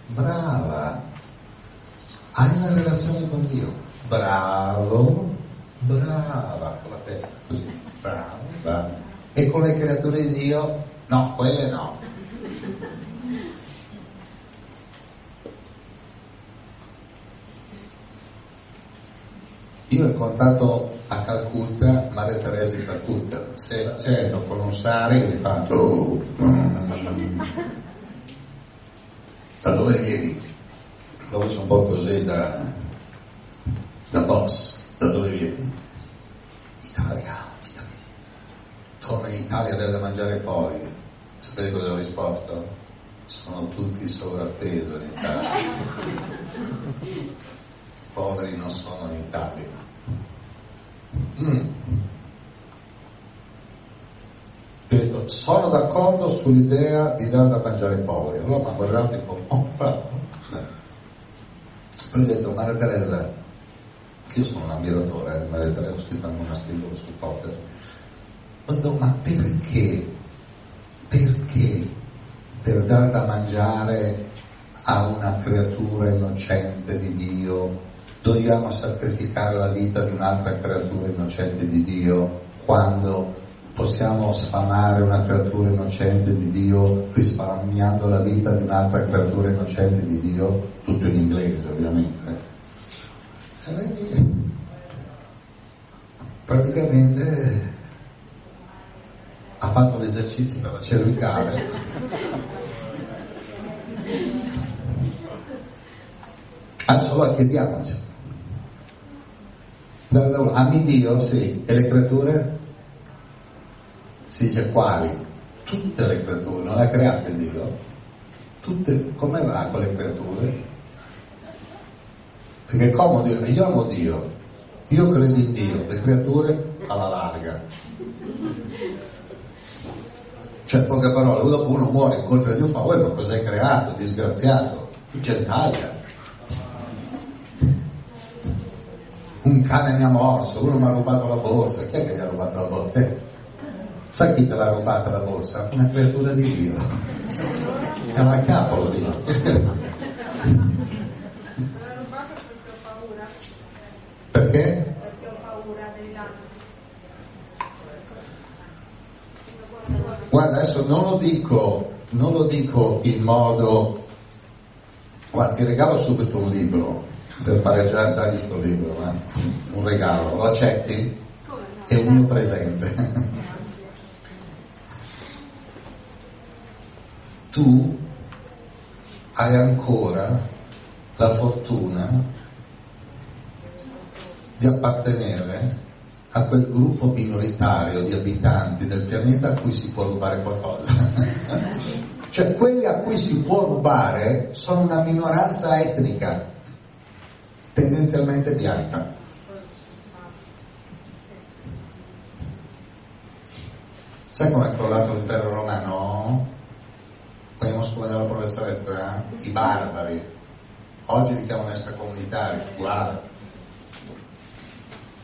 brava. Hai una relazione con Dio. Bravo, brava. Con la testa così. Bravo, bravo. E con le creature di Dio? No, quelle no. Io ho incontrato a Calcutta Maria Teresa di Calcutta, se la sento con un sari mi fa "Oh, mm". da dove vieni? La voce un po' così da, da boss, da dove vieni? Italia, Italia. Torna in Italia deve mangiare poi. Sapete cosa ho risposto? Sono tutti sovrappeso in Italia. I poveri non sono in Italia. Mm. Detto sono d'accordo sull'idea di dare da mangiare ai poveri. Allora mi ha guardato tipo, oh, bravo. Poi ho detto, Maria Teresa, io sono un ammiratore eh, di Maria Teresa, ho scritto anche un articolo su Potter. Ho detto, ma perché, perché per dare da mangiare a una creatura innocente di Dio dobbiamo sacrificare la vita di un'altra creatura innocente di Dio quando possiamo sfamare una creatura innocente di Dio risparmiando la vita di un'altra creatura innocente di Dio, tutto in inglese ovviamente. Praticamente ha fatto l'esercizio per la cervicale. Allora chiediamoci. Ami Dio, sì, e le creature? si dice quali? Tutte le creature, non le ha create Dio? Tutte, come va con le creature? Perché è comodo dire, io amo Dio, io credo in Dio, le creature alla larga. Cioè, poche parole, dopo uno muore in colpa di Dio, fa, uè, ma cosa hai creato, disgraziato? Gentaglia. Un cane mi ha morso, uno mi ha rubato la borsa, chi è che gli ha rubato la borsa? Eh. Sai chi te l'ha rubata la borsa? Una creatura di Dio. È una capo Dio. L'ha rubato perché ho paura. Perché? Perché ho paura dei danni. Guarda, adesso non lo dico, non lo dico in modo... Guarda, ti regalo subito un libro per pareggiare, dagli sto libro, eh? un regalo, lo accetti? È un mio presente. tu hai ancora la fortuna di appartenere a quel gruppo minoritario di abitanti del pianeta a cui si può rubare qualcosa. cioè quelli a cui si può rubare sono una minoranza etnica, tendenzialmente bianca. Sai com'è crollato l'impero romano? vogliamo scomodare la professoressa, i barbari, oggi li chiamano extracomunitari, guarda.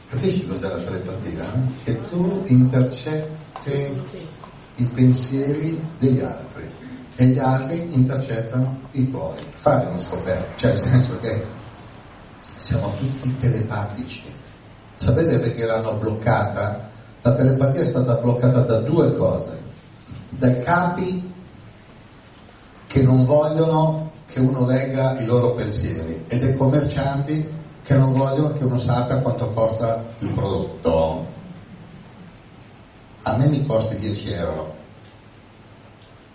Capisci cos'è la telepatia? Che tu intercetti i pensieri degli altri e gli altri intercettano i tuoi. Fare una scoperta, cioè nel senso che siamo tutti telepatici. Sapete perché l'hanno bloccata? La telepatia è stata bloccata da due cose, dai capi che non vogliono che uno legga i loro pensieri e dei commercianti che non vogliono che uno sappia quanto costa il prodotto. A me mi costa 10 euro,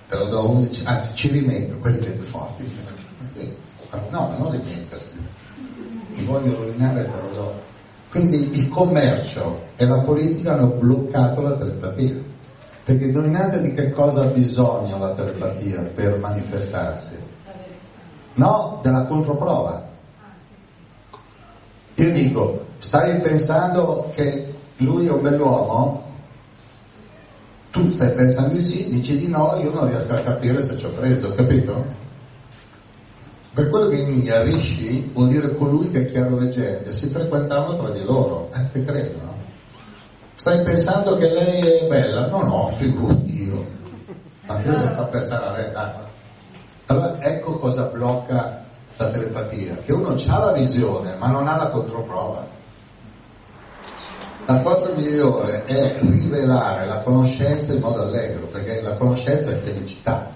te lo do 11, anzi ci rimetto, quelli più forti. No, ma non rimettersi, mi voglio rovinare te lo do. Quindi il commercio e la politica hanno bloccato la telepatia. Perché indovinate di che cosa ha bisogno la telepatia per manifestarsi? No, della controprova. Io dico, stai pensando che lui è un bell'uomo? Tu stai pensando di sì, dici di no, io non riesco a capire se ci ho preso, capito? Per quello che in India Rishi vuol dire colui che è chiaroveggente, si frequentavano tra di loro, eh, te credo, no? Stai pensando che lei è bella? No, no, figurati io. Ma cosa sta pensando a lei? Allora ecco cosa blocca la telepatia, che uno ha la visione ma non ha la controprova. La cosa migliore è rivelare la conoscenza in modo allegro, perché la conoscenza è felicità.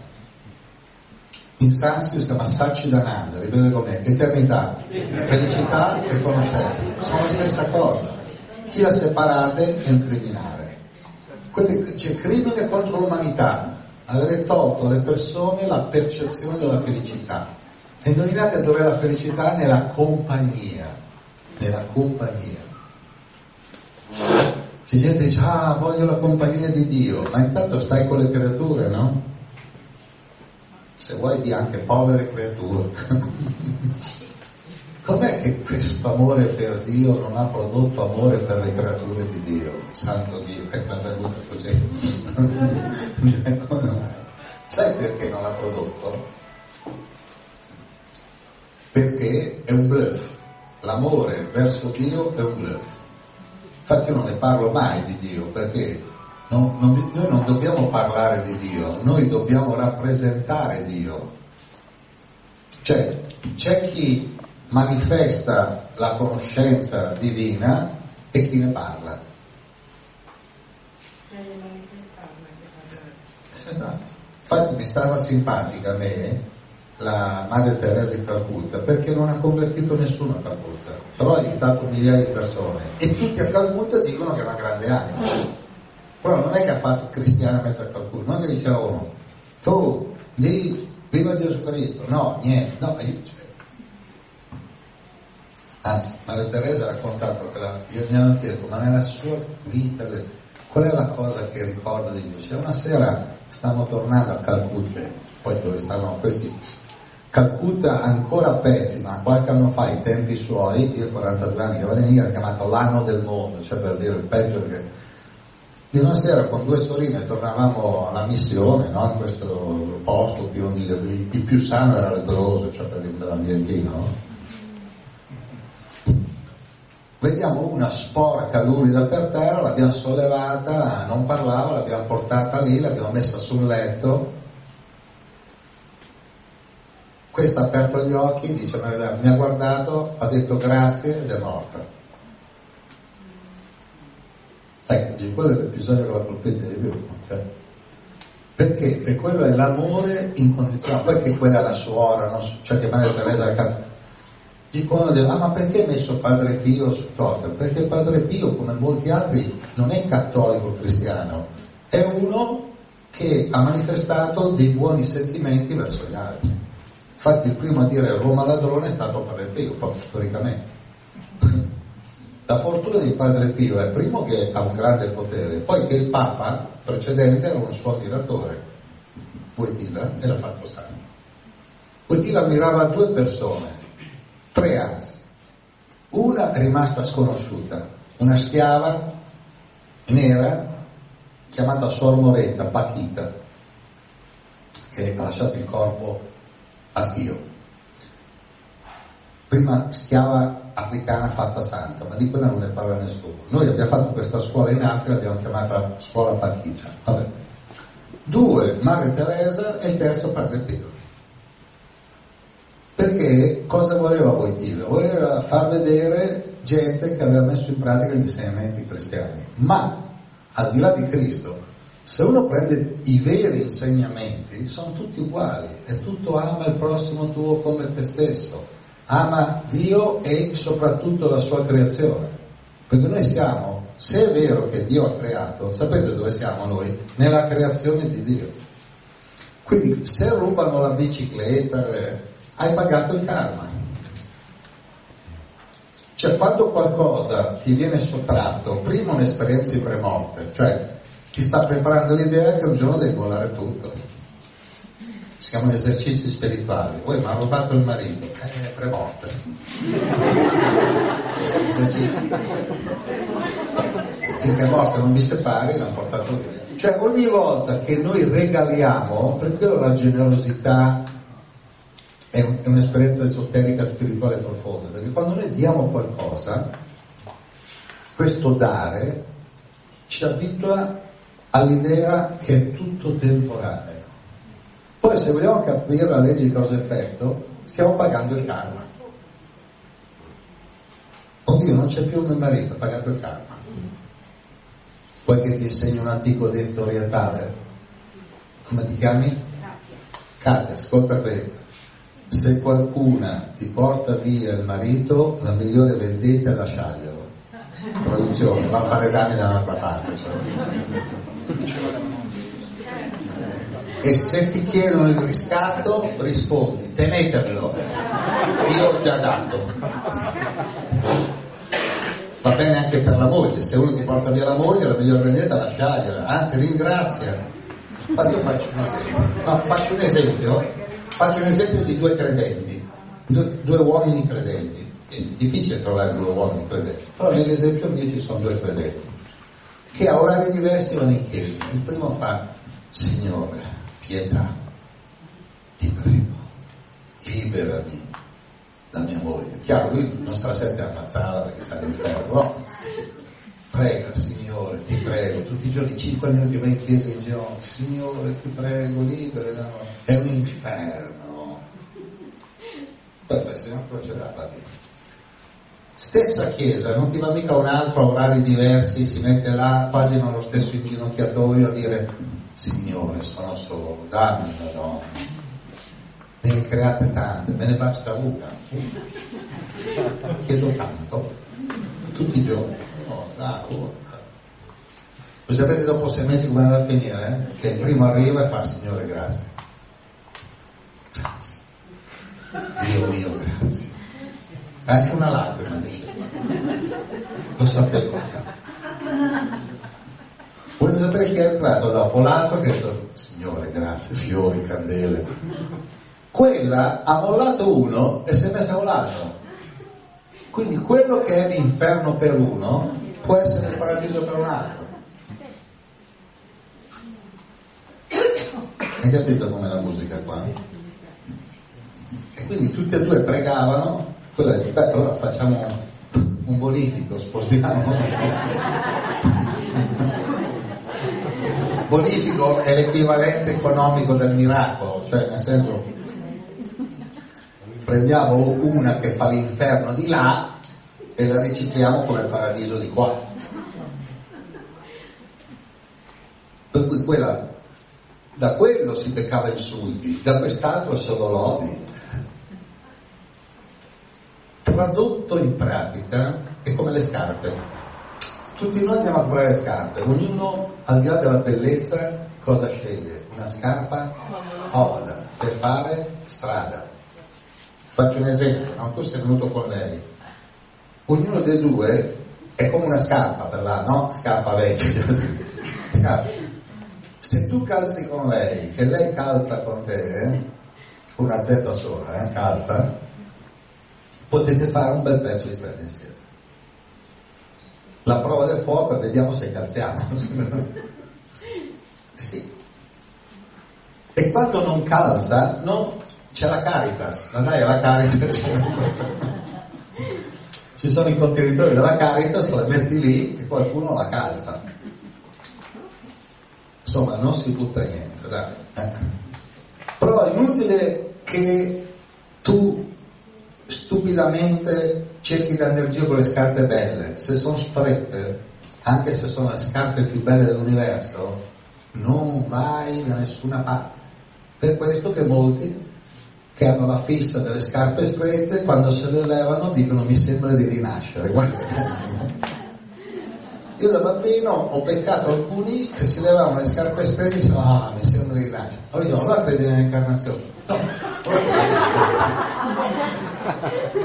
In sanscrito si chiama Sachidananda, riprende come eternità, felicità e conoscenza, sono la stessa cosa chi la separate è un criminale. Quelli, c'è crimine contro l'umanità, avere tolto alle persone la percezione della felicità. E indovinate dove è la felicità? Nella compagnia. Nella compagnia. C'è gente che dice, ah, voglio la compagnia di Dio, ma intanto stai con le creature, no? Se vuoi di anche povere creature. com'è che questo amore per Dio non ha prodotto amore per le creature di Dio? Santo Dio, è venuto così. Come mai? Sai perché non l'ha prodotto? Perché è un bluff. L'amore verso Dio è un bluff. Infatti io non ne parlo mai di Dio perché non, non, noi non dobbiamo parlare di Dio, noi dobbiamo rappresentare Dio. Cioè, c'è chi manifesta la conoscenza divina e chi ne parla. Esatto. Infatti mi stava simpatica a me la Madre Teresa di Calcutta perché non ha convertito nessuno a Calcutta, però ha aiutato migliaia di persone e tutti a Calcutta dicono che è una grande anima. Però non è che ha fatto cristiana mezzo a Calcutta, non che diceva uno, tu di viva Gesù Cristo, no, niente, no, aiuto. Anzi, Maria Teresa ha raccontato che la, io mi hanno chiesto, ma nella sua vita, qual è la cosa che ricorda di Dio? Cioè una sera stavamo tornando a Calcutta, poi dove stavano questi Calcutta ancora a pezzi, ma qualche anno fa, ai tempi suoi, io 42 anni che vado in India, chiamato l'anno del mondo, cioè per dire il peggio che... Di una sera con due sorelle tornavamo alla missione, no? in questo posto di il più sano era lebroso, cioè per dire l'ambientino. Vediamo una sporca lurida per terra, l'abbiamo sollevata, non parlava, l'abbiamo portata lì, l'abbiamo messa sul letto, questa ha aperto gli occhi, dice mi ha guardato, ha detto grazie ed è morta. Ecco, quello è l'episodio che la colpite di più, ok? Perché? Perché quello è l'amore incondizionato, poi che quella è la suora, no? cioè che Maria Teresa ha dicono ah ma perché hai messo Padre Pio su Totem? Perché Padre Pio, come molti altri, non è cattolico cristiano, è uno che ha manifestato dei buoni sentimenti verso gli altri. Infatti il primo a dire Roma ladrone è stato Padre Pio, proprio storicamente. La fortuna di Padre Pio è primo che ha un grande potere, poi che il Papa precedente era un suo ammiratore, Wojtyla, e l'ha fatto santo. Wojtyla ammirava due persone, tre anzi. Una rimasta sconosciuta, una schiava nera chiamata Sor Moretta, Pachita, che ha lasciato il corpo a Schio. Prima schiava africana fatta santa, ma di quella non ne parla nessuno. Noi abbiamo fatto questa scuola in Africa, l'abbiamo chiamata scuola Pachita. Vabbè. Due, Madre Teresa e il terzo Padre Pio. Perché cosa voleva Wojtyla? Voleva far vedere gente che aveva messo in pratica gli insegnamenti cristiani. Ma al di là di Cristo, se uno prende i veri insegnamenti, sono tutti uguali, è tutto ama il prossimo tuo come te stesso, ama Dio e soprattutto la sua creazione. Perché noi siamo, se è vero che Dio ha creato, sapete dove siamo noi? Nella creazione di Dio. Quindi se rubano la bicicletta, eh, hai pagato il karma. Cioè quando qualcosa ti viene sottratto, prima un'esperienza di premorte, cioè ci sta preparando l'idea che un giorno devi volare tutto. Si chiamano esercizi spirituali. Poi mi ha rubato il marito, eh, premorte. Finché è morto non mi separi, l'hanno portato via. Cioè ogni volta che noi regaliamo, per quello la generosità è, un, è un'esperienza esoterica spirituale profonda, perché quando noi diamo qualcosa, questo dare ci abitua all'idea che è tutto temporaneo. Poi se vogliamo capire la legge di causa-effetto, stiamo pagando il karma. Oddio, non c'è più mio marito, ha pagato il karma. Vuoi che ti insegni un antico detto orientale? Come ti chiami? Katia, ascolta questo. Se qualcuna ti porta via il marito, la migliore vendetta è lasciarglielo. Traduzione, va a fare danni da un'altra parte. Cioè. E se ti chiedono il riscatto, rispondi, tenetevelo, io ho già dato. Va bene anche per la moglie, se uno ti porta via la moglie, la miglior vendetta è lasciargliela, anzi ringrazia. Ma io faccio un esempio, no, faccio un esempio, faccio un esempio di due credenti, due, due uomini credenti. è difficile trovare due uomini credenti, però nell'esempio mio ci sono due credenti, che a orari diversi vanno in chiesa. Il primo fa, Signore, pietà, ti prego, liberami da mia moglie. Chiaro, lui non sarà sempre ammazzata perché sta all'inferno, no? Prega, Signore, ti prego, tutti i giorni, cinque minuti vai in chiesa in ginocchio, Signore, ti prego, libera, è un inferno. Poi questi non procederà la vita. Stessa chiesa, non ti va mica un altro a orari diversi, si mette là quasi nello stesso inginocchiatoio a dire Signore, sono solo, dammi una donna ne hai create tante, me ne basta una. Chiedo tanto, tutti i giorni. Oh, dai, oh. Voi sapete dopo sei mesi come andrà a finire? Eh? Che il primo arriva e fa Signore grazie. Grazie. Dio mio grazie. Anche una lacrima dice. Lo sapevo. Entrato dopo? L'altro che ha detto Signore grazie, fiori, candele quella ha mollato uno e si è messa con l'altro. Quindi quello che è l'inferno per uno può essere il paradiso per un altro. Hai capito com'è la musica qua? E quindi tutti e due pregavano, quello ha detto, beh, allora facciamo un bonifico, spostiamo. Bonifico è l'equivalente economico del miracolo, cioè nel senso prendiamo una che fa l'inferno di là e la ricicliamo come il paradiso di qua. Per cui quella, da quello si peccava insulti, da quest'altro solo lodi. Tradotto in pratica è come le scarpe. Tutti noi andiamo a comprare le scarpe, ognuno al di là della bellezza cosa sceglie? Una scarpa comoda per fare strada Faccio un esempio, no? tu sei venuto con lei, ognuno dei due è come una scarpa per la, no? Scarpa vecchia. Se tu calzi con lei e lei calza con te, una Z sola, eh, calza, potete fare un bel pezzo di strada insieme. La prova del fuoco è vediamo se calziamo. sì. E quando non calza, non c'è la Caritas, la dai alla Caritas. Ci sono i contenitori della Caritas, la metti lì e qualcuno la calza. Insomma, non si butta niente, dai. Eh. Però è inutile che tu stupidamente cerchi di andare in giro con le scarpe belle. Se sono strette, anche se sono le scarpe più belle dell'universo, non vai da nessuna parte. Per questo che molti che hanno la fissa delle scarpe strette, quando se le levano dicono mi sembra di rinascere. Io da bambino ho beccato alcuni che si levavano le scarpe strette e dicevano ah mi sembra di rinascere. Allora io allora credi nell'incarnazione? No,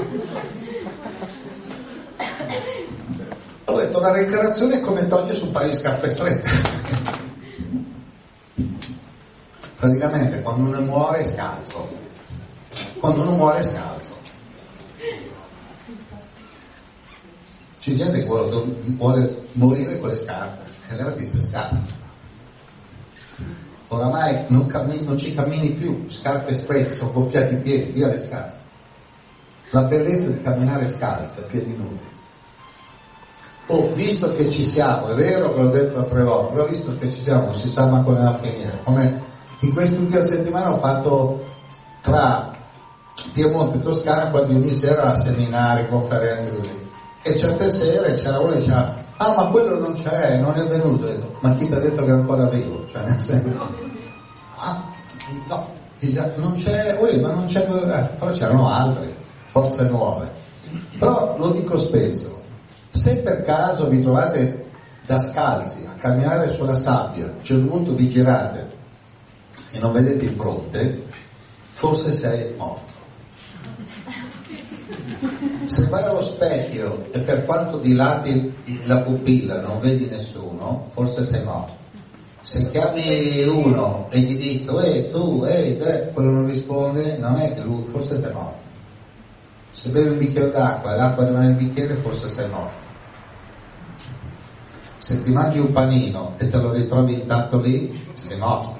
detto la reincarnazione è come togliersi un paio di scarpe strette. Praticamente quando uno muore è scalzo quando uno muore è scalzo. C'è gente che vuole, vuole morire con le scarpe, e levati queste scarpe. Oramai non, cammini, non, ci cammini più, scarpe strette, sono gonfiati i piedi, via le scarpe. La bellezza di camminare scalza, a piedi nudi. Oh, visto che ci siamo, è vero che l'ho detto altre volte, però visto che ci siamo, non si sa mai come va a finire. Come in quest'ultima settimana ho fatto tra Piemonte e Toscana quasi ogni sera seminari, conferenze così. E certe sere c'era uno che diceva, ah ma quello non c'è, non è venuto. Detto, ma chi ti ha detto che è ancora vivo? Cioè nel senso, ah, no, non c'è, ui, ma non c'è, eh, però c'erano altri, forze nuove. Però lo dico spesso, se per caso vi trovate da scalzi a camminare sulla sabbia, cioè un punto vi girate e non vedete il fronte, forse sei morto. Se vai allo specchio e per quanto dilati la pupilla non vedi nessuno, forse sei morto. Se chiami uno e gli dici, ehi tu, ehi te, quello non risponde, non è che lui, forse sei morto. Se bevi un bicchiere d'acqua e l'acqua rimane nel bicchiere, forse sei morto. Se ti mangi un panino e te lo ritrovi intatto lì, sei morto.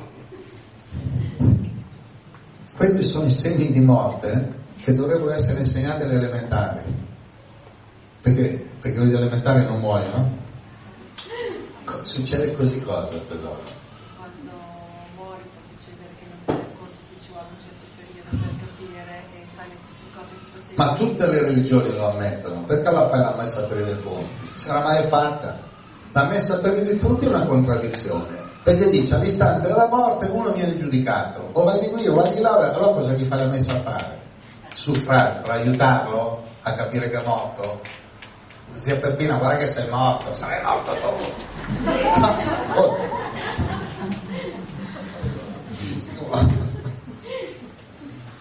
Questi sono i segni di morte che dovrebbero essere insegnati alle elementari. Perché? Perché quelli elementari non muoiono? Succede così cosa, tesoro? Quando muori può succedere che non ti accorgi che ci vuole un certo periodo per capire e fai le cose così. Ma tutte le religioni lo ammettono, perché la fai la messa per i defunti? C'era mai fatta? La messa per i defunti è una contraddizione, perché dice all'istante della morte uno viene giudicato, o vai di qui o vai di là, allora cosa gli fa la messa a fare? Sul frate, per aiutarlo a capire che è morto? Zia Peppina, guarda che sei morto, sarai morto tu. Oh.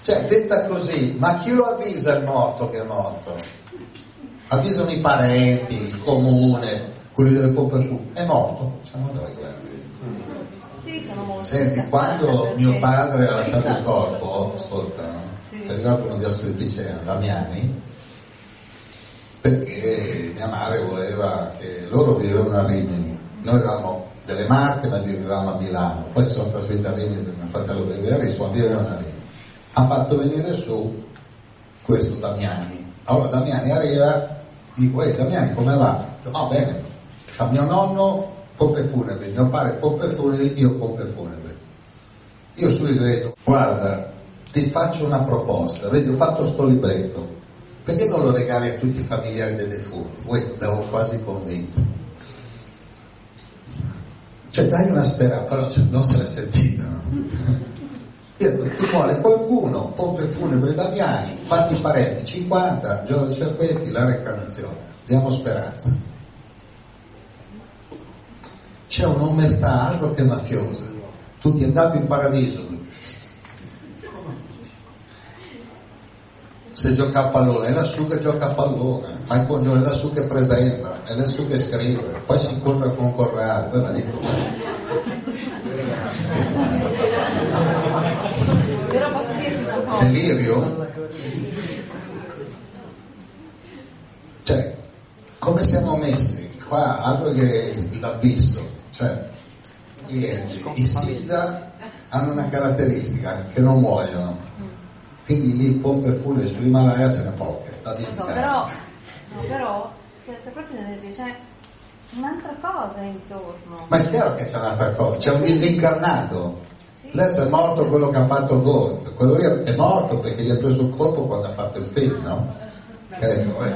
Cioè, detta così, ma chi lo avvisa il morto che è morto? Avvisano i parenti, il comune, quelli delle pompe su. È morto? Siamo noi, molto. Senti, quando mio padre ha lasciato il corpo, ascolta, no? ti ricordo uno di Asclepicena, Damiani, perché mia madre voleva che loro vivevano a Rimini, noi eravamo delle Marche ma vivevamo a Milano, poi si sono trasferiti a Rimini perché mio fratello viveva a Rimini, vivevano a Rimini. Ha fatto venire su questo Damiani. Allora Damiani arriva, dico, ehi Damiani come va? Dico, va bene, fa mio nonno pompe funebri, mio padre pompe funebri, io pompe funebri. Io subito ho detto, guarda, ti faccio una proposta, vedi ho fatto sto libretto, perché non lo regali a tutti i familiari dei defunti? Uè, l'avevo quasi convinto. Cioè dai una speranza, però cioè, non se l'è sentita, no? Io ti muore qualcuno, pompe funebri Damiani, quanti parenti? 50, Giorgio Cerpetti, la reincarnazione. Diamo speranza. C'è un'omertà altro che mafiosa. Tu ti è andato in paradiso, se gioca a pallone è lassù che gioca a pallone, ma il cognome è lassù che presenta, è lassù che scrive, poi si incontra con Corrado, ma dico, delirio? Cioè, come siamo messi? Qua altro che l'ha visto, cioè, i clienti, i SIDA hanno una caratteristica, che non muoiono. Quindi lì pompe funebri sull'Himalaya ce ne poche, da so, però, no, però se, se proprio energia c'è un'altra cosa intorno. Ma è chiaro che c'è un'altra cosa, c'è un disincarnato. Adesso è morto quello che ha fatto Ghost, quello lì è morto perché gli ha preso il colpo quando ha fatto il film, no? Credo, eh.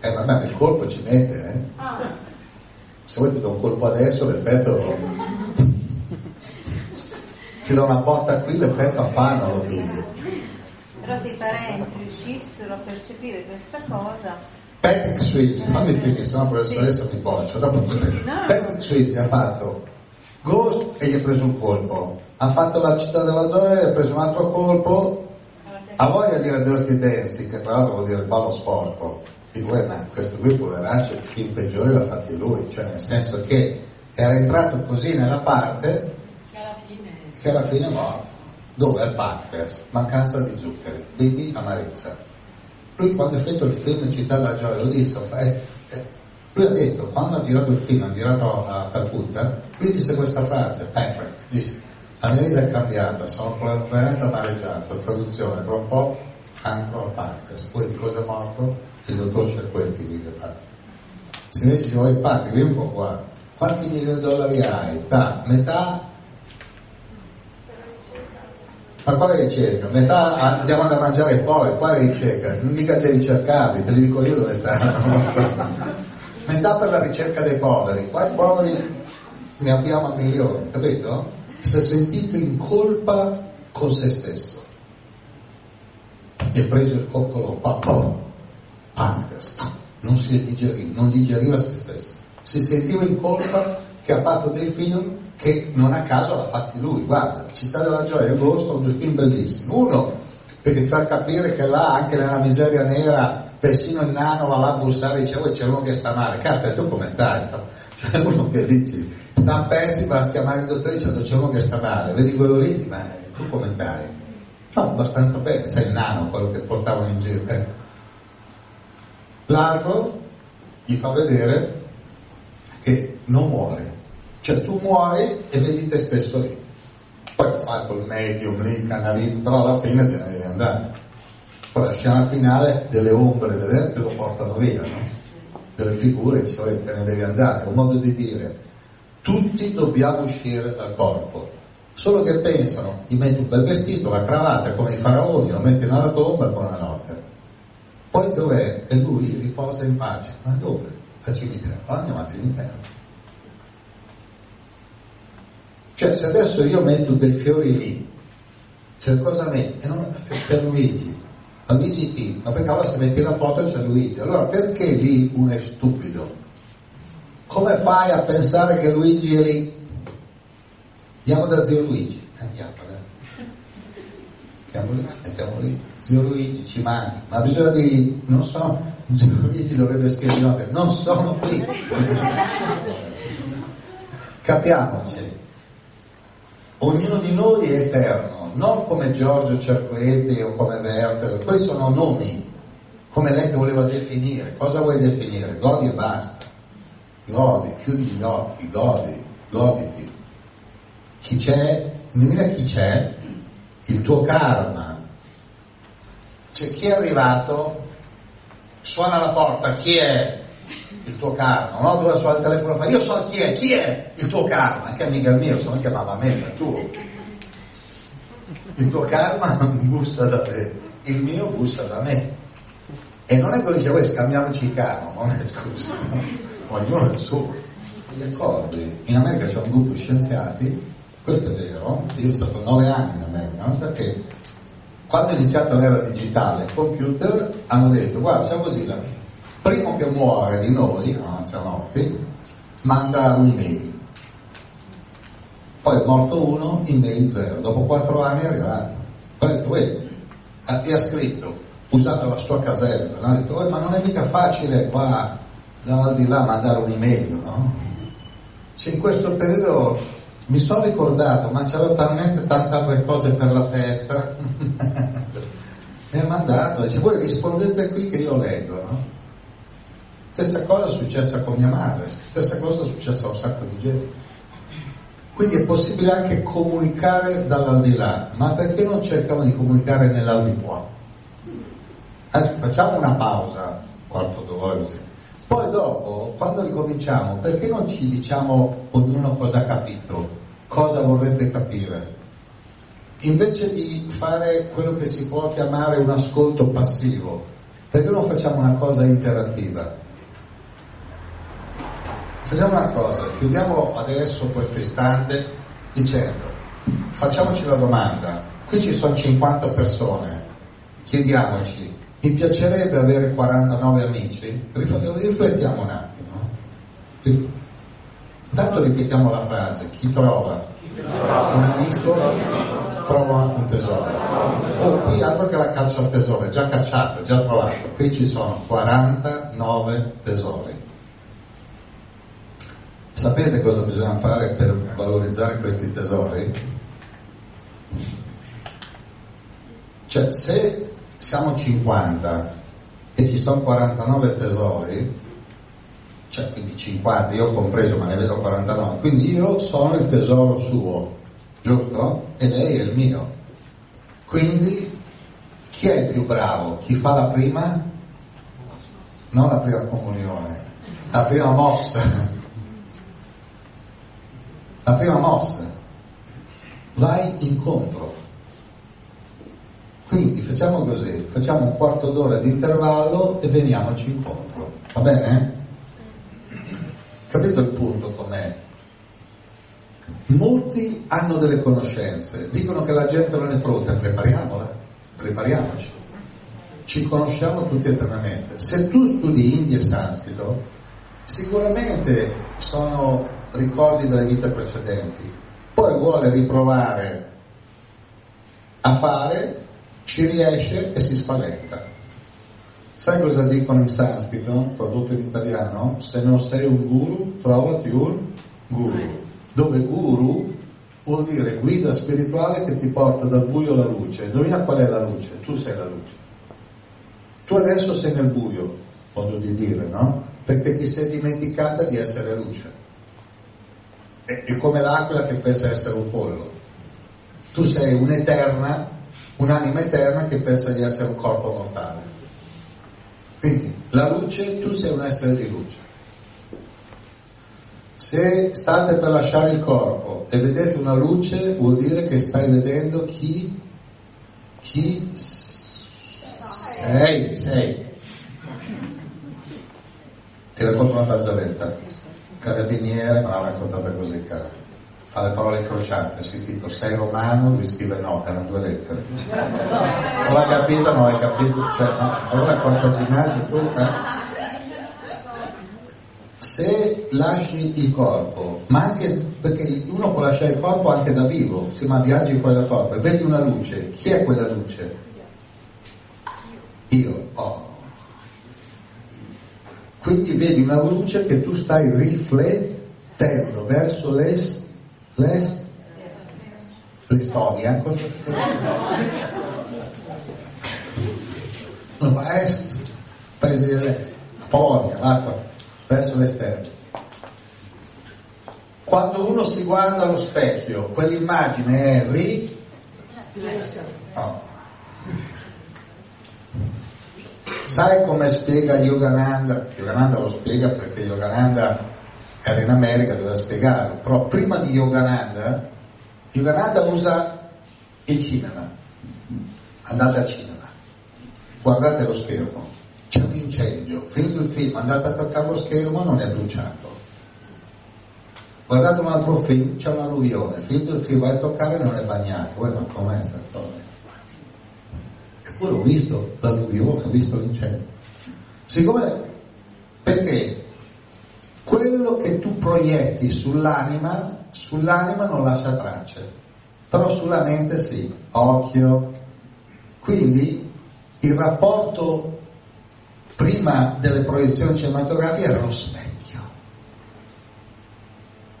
Eh vabbè, il colpo ci mette, eh. Se vuoi ti do un colpo adesso, l'effetto... Ti do una botta qui, l'effetto a lo vedi. Però se i parenti riuscissero a percepire questa cosa, Patrick Swayze, fammi finire, se no la professoressa mi boccia, dopo ti No. Patrick Swayze ha fatto Ghost e gli ha preso un colpo, ha fatto la città della gioia e ha preso un altro colpo, ha voglia di dire Dirty Dancing, che tra l'altro vuol dire ballo sporco. Dico, eh, ma questo qui poveraccio il film peggiore l'ha fatto lui, cioè nel senso che era entrato così nella parte che alla fine è morto. Dove? Al pancreas, mancanza di zuccheri, bevi amarezza. Lui quando ha fatto il film Città della Gioia lo disse, eh, eh, lui ha detto, quando ha girato il film, ha girato a Calcutta, lui disse questa frase, Patrick, dice, la mia vita è cambiata, sono veramente amareggiato, traduzione, tra un po' cancro al pancreas. Poi di cosa è morto? Il dottor Cerquetti vive qua. Se invece dice, vuoi Patrick, vieni un po' qua, quanti milioni di dollari hai? Da, metà ma quale ricerca? Metà andiamo da mangiare poi, quale ricerca? Mica devi cercarli, te li dico io dove stanno. Metà per la ricerca dei poveri, qua i poveri ne abbiamo a milioni, capito? Si è sentito in colpa con se stesso. E preso il coccolo, pa, pa, pancreas, non si digeriva, non digeriva se stesso. Si sentiva in colpa che ha fatto dei film che non a caso l'ha fatti lui. Guarda, Città della Gioia e Agosto sono due film bellissimi. Uno, perché ti fa capire che là, anche nella miseria nera, persino il nano va là a bussare e dice, "Oh, c'è uno che sta male. Caspita, tu come stai? Sta- Cioè uno che dici, sta pezzi, va a chiamare il dottore dicendo c'è uno che sta male. Vedi quello lì, ma tu come stai? No, abbastanza bene, sai il nano, quello che portavano in giro. Eh. L'altro gli fa vedere che non muore. Cioè tu muori e vedi te stesso lì. Poi fai col medium lì, canalizzi, però alla fine te ne devi andare. Poi la scena finale delle ombre delle che lo portano via, no? Delle figure, cioè te ne devi andare. È un modo di dire, tutti dobbiamo uscire dal corpo. Solo che pensano, gli metti un bel vestito, la cravatta come i faraoni, lo metti nella tomba e buonanotte. Poi dov'è? E lui riposa in pace. Ma dove? Al cimitero. Andiamo al cimitero. Cioè, se adesso io metto dei fiori lì, se cosa metti? E non per Luigi. Ma Luigi chi? Ma perché allora se metti la foto c'è Luigi. Allora perché lì uno è stupido? Come fai a pensare che Luigi è lì? Andiamo da zio Luigi. Andiamo. Andiamo lì, mettiamo lì. Zio Luigi ci manca. Ma bisogna dire, non so, zio Luigi dovrebbe scrivere, non sono qui. Capiamoci. Ognuno di noi è eterno, non come Giorgio Cerqueti o come Werther, quelli sono nomi, come lei che voleva definire. Cosa vuoi definire? Godi e basta. Godi, chiudi gli occhi, godi, goditi. Chi c'è, indovina chi c'è? Il tuo karma. C'è chi è arrivato, suona la porta, chi è? il tuo karma, no? Dove suona il telefono fa, io so chi è, chi è il tuo karma, che amica mio, se non chiamava me, ma tu. Il tuo karma non bussa da te, il mio bussa da me. E non è che dice, voi scambiamoci il karma, non è scusa, no? ognuno è il suo. Gli accordi, in America c'è un gruppo di scienziati, questo è vero, io sono stato nove anni in America, perché quando è iniziata l'era digitale, il computer hanno detto, guarda, facciamo così, la primo che muore di noi, a mezzanotte, manda un'email. Poi è morto uno, email zero. Dopo quattro anni è arrivato. Poi ha detto, e ha scritto, usato la sua casella, ha detto, ma non è mica facile qua, di là, mandare un'email, no? Cioè in questo periodo mi sono ricordato, ma c'avevo talmente tante altre cose per la testa, mi ha mandato, dice, voi rispondete qui che io leggo, no? Stessa cosa è successa con mia madre, stessa cosa è successa a un sacco di gente. Quindi è possibile anche comunicare dall'aldilà, ma perché non cerchiamo di comunicare nell'aldilà? Adesso facciamo una pausa, quarto d'ora. Poi dopo, quando ricominciamo, perché non ci diciamo ognuno cosa ha capito, cosa vorrebbe capire? Invece di fare quello che si può chiamare un ascolto passivo, perché non facciamo una cosa interattiva? Facciamo una cosa, chiudiamo adesso questo istante dicendo, facciamoci la domanda, qui ci sono 50 persone, chiediamoci, mi piacerebbe avere 49 amici? Riflettiamo un attimo. Intanto ripetiamo la frase, chi trova un amico trova un tesoro. Oh, qui altro che la caccia al tesoro, è già cacciato, è già trovato. Qui ci sono 49 tesori. Sapete cosa bisogna fare per valorizzare questi tesori? Cioè, se siamo 50 e ci sono 49 tesori, cioè quindi 50, io ho compreso, ma ne vedo 49, quindi io sono il tesoro suo, giusto? E lei è il mio. Quindi chi è il più bravo? Chi fa la prima? Non la prima comunione, la prima mossa la prima mossa, vai incontro. Quindi facciamo così, facciamo un quarto d'ora di intervallo e veniamoci incontro, va bene? Capito il punto com'è? Molti hanno delle conoscenze, dicono che la gente non è pronta, prepariamola, prepariamoci. Ci conosciamo tutti eternamente. Se tu studi India e Sanscrito, sicuramente sono ricordi delle vite precedenti, poi vuole riprovare a fare, ci riesce e si spaventa. Sai cosa dicono in sanscrito, tradotto in italiano? Se non sei un guru, trovati un guru. Dove guru vuol dire guida spirituale che ti porta dal buio alla luce. Indovina qual è la luce? Tu sei la luce. Tu adesso sei nel buio, modo di dire, no? Perché ti sei dimenticata di essere luce. È, è come l'aquila che pensa essere un pollo. Tu sei un'eterna, un'anima eterna che pensa di essere un corpo mortale. Quindi la luce, tu sei un essere di luce. Se state per lasciare il corpo e vedete una luce, vuol dire che stai vedendo chi, chi sei, sei. Ti racconto una barzelletta. Carabiniere me l'ha raccontata così, cara. Fa le parole incrociate, si scritto sei romano, lui scrive no, erano due lettere. Non l'ha capito, non l'hai capito, cioè, no. Allora quarta ginnasio tu, eh? se lasci il corpo, ma anche perché uno può lasciare il corpo anche da vivo, se ma viaggi fuori dal corpo e vedi una luce, chi è quella luce? Io. Oh. Quindi vedi una luce che tu stai riflettendo verso l'est, l'est, l'Estonia, cosa no, est, paesi dell'est, la Polonia, l'acqua verso l'esterno. Quando uno si guarda allo specchio, quell'immagine è ri... Oh. Sai come spiega Yogananda? Yogananda lo spiega perché Yogananda era in America, doveva spiegarlo, però prima di Yogananda, Yogananda usa il cinema. Andate al cinema, guardate lo schermo, c'è un incendio, finito il film, andate a toccare lo schermo, non è bruciato. Guardate un altro film, c'è un'alluvione, finito il film, vai a toccare, non è bagnato. Uè, ma com'è questa storia? Eppure ho visto l'alluvione, ho visto l'incendio. Siccome, perché quello che tu proietti sull'anima, sull'anima non lascia tracce, però sulla mente sì, occhio. Quindi il rapporto prima delle proiezioni cinematografiche era lo specchio.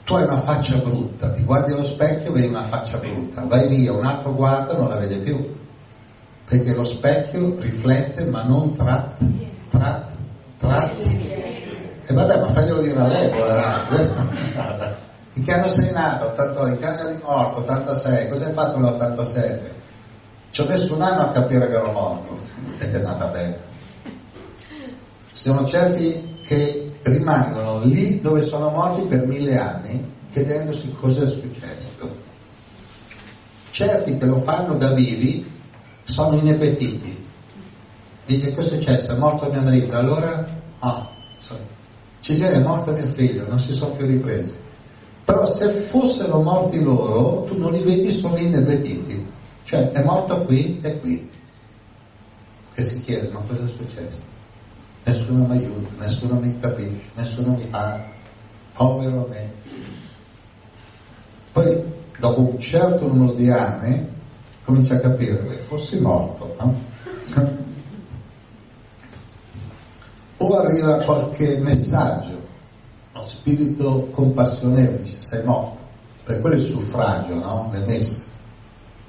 Tu hai una faccia brutta, ti guardi allo specchio, vedi una faccia brutta, vai via, un altro guarda, non la vede più. Perché lo specchio riflette ma non tratta, tratta, tratta. E vabbè, ma faglielo dire a lei, poverano, questa è In che anno sei nato? 82, in che anno eri morto? 86, cosa hai fatto nell'87? Ci ho messo un anno a capire che ero morto, ed è nata bene sono certi che rimangono lì dove sono morti per mille anni chiedendosi cosa è successo. Certi che lo fanno da vivi sono inepetiti. Dice cosa è successo? È morto mio marito, allora ah, siete, è morto mio figlio, non si sono più ripresi. Però se fossero morti loro, tu non li vedi, sono inebetiti. Cioè è morto qui e qui. Che si chiede, ma cosa è successo? nessuno mi aiuta, nessuno mi capisce, nessuno mi parla, povero me. Poi dopo un certo numero di anni comincia a capire fossi morto, no? O arriva qualche messaggio, uno spirito compassionevole, dice sei morto, per quello il suffragio, no? Le messe.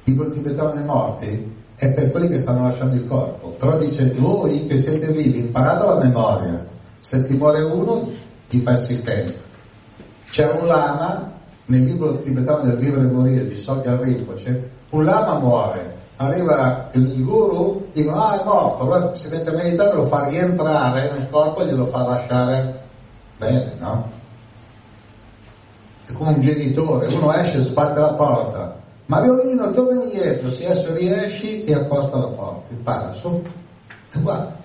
Dico il tibetano dei morti, è per quelli che stanno lasciando il corpo. Però dice, voi che siete vivi, imparate la memoria. Se ti muore uno, ti fa assistenza. C'era un lama, nel libro tibetano del vivere e morire di Sogyal Rinpoche, un lama muore, arriva il guru, dicono, ah è morto, allora si mette a meditare, lo fa rientrare nel corpo e glielo fa lasciare bene, no? È come un genitore, uno esce, sbatte la porta, Mariolino, torna indietro, se adesso riesci ti accosta la porta, impara su e guarda.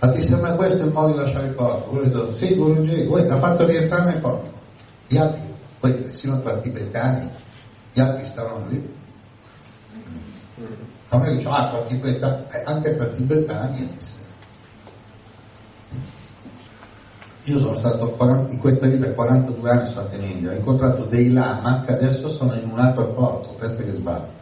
Ma ti sembra questo il modo di lasciare il corpo? Questo, sì, Guruji, voi l'ha fatto rientrare nel corpo. Gli altri, poi persino tra tibetani, gli altri stavano lì. A me diciamo, ah, tra tibetani, eh, anche tra tibetani Io sono stato 40, in questa vita 42 anni sono stato in India, ho incontrato dei lama che adesso sono in un altro corpo, pensa che sbaglio.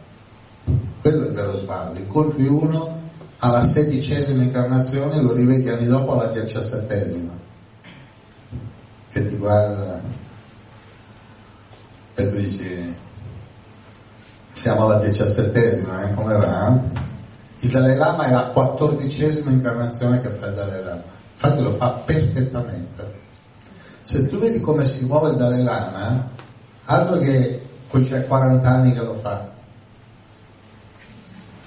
Quello è il vero sbaglio. Incontri uno alla sedicesima incarnazione e lo rivedi anni dopo alla diciassettesima. Che ti guarda. E tu dici, siamo alla diciassettesima, eh? come va? Il Dalai Lama è la quattordicesima incarnazione che fa il Dalai Lama, infatti lo fa perfettamente. Se tu vedi come si muove il Dalai Lama, altro che qui c'è 40 anni che lo fa.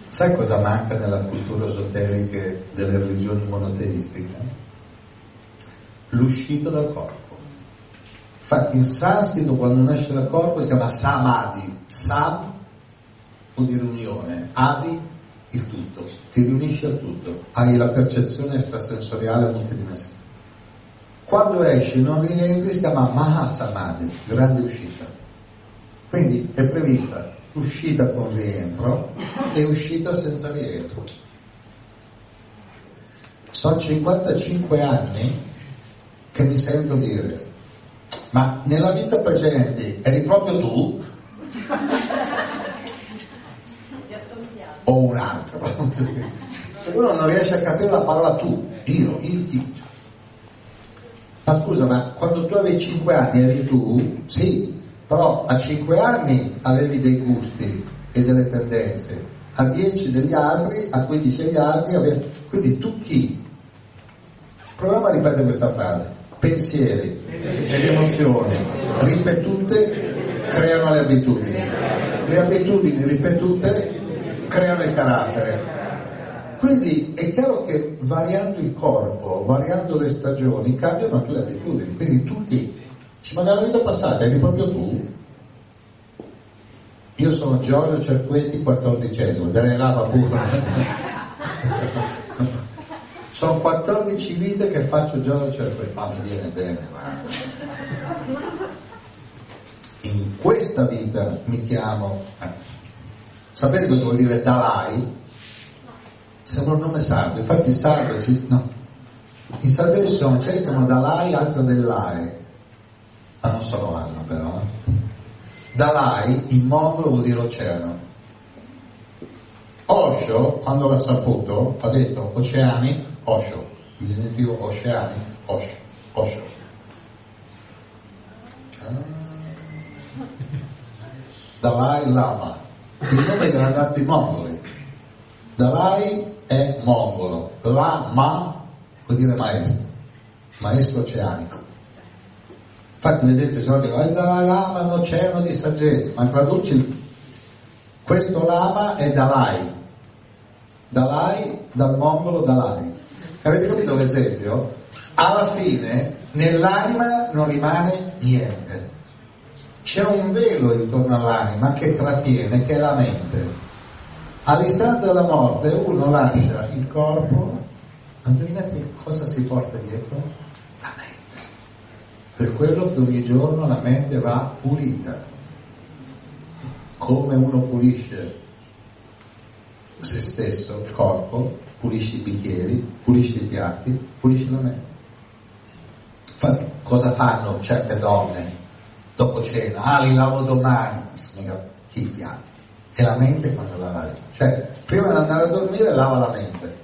Sai cosa manca nella cultura esoterica delle religioni monoteistiche? L'uscita dal corpo. Infatti in sanscrito quando uno esce dal corpo si chiama samadhi. Sam vuol dire unione, adi il tutto, ti riunisci al tutto, hai la percezione extrasensoriale multidimensionale. Quando esci non rientri si chiama Mahasamadhi, grande uscita. Quindi è prevista uscita con rientro e uscita senza rientro. Sono 55 anni che mi sento dire ma nella vita precedente eri proprio tu? O un altro? Se uno non riesce a capire la parola tu, io, il chi. Ma scusa, ma quando tu avevi 5 anni eri tu? Sì, però a 5 anni avevi dei gusti e delle tendenze, a 10 degli altri, a 15 degli altri, avevi... quindi tu chi? Proviamo a ripetere questa frase pensieri ed emozioni ripetute creano le abitudini. Le abitudini ripetute creano il carattere. Quindi è chiaro che variando il corpo, variando le stagioni, cambiano anche le abitudini. Quindi tutti, ma nella vita passata eri proprio tu? Io sono Giorgio Cerquetti, quattordicesimo, delle lava pure. Sono 14 vite che faccio la cervello, ma mi viene bene, guarda. In questa vita mi chiamo... Sapete cosa vuol dire Dalai? Sembra un nome sardo, infatti in sardo ci... no. In sardo ci sono, c'è che chiamano Dalai, altro dell'Ae, ma non sono Anna però. Eh. Dalai in mongolo vuol dire oceano. Osho, quando l'ha saputo, ha detto oceani Osho, il diminutivo oceani, Osho, Osho. Ah. Dalai Lama, il nome gliel'ha dato i mongoli. Dalai è mongolo, Lama vuol dire maestro, maestro oceanico. Infatti vedete, se no dico, il Dalai Lama è un oceano di saggezza, ma traduci questo Lama è Dalai. Dalai dal mongolo Dalai. Avete capito l'esempio? Alla fine nell'anima non rimane niente. C'è un velo intorno all'anima che trattiene, che è la mente. All'istante della morte uno lascia il corpo, indovinate cosa si porta dietro? La mente. Per quello che ogni giorno la mente va pulita. Come uno pulisce se stesso, il corpo, pulisci i bicchieri, pulisci i piatti, pulisci la mente. Infatti, cosa fanno certe donne dopo cena? Ah, li lavo domani, mica chi piatti? E la mente quando la lavi? Cioè, prima di andare a dormire lava la mente.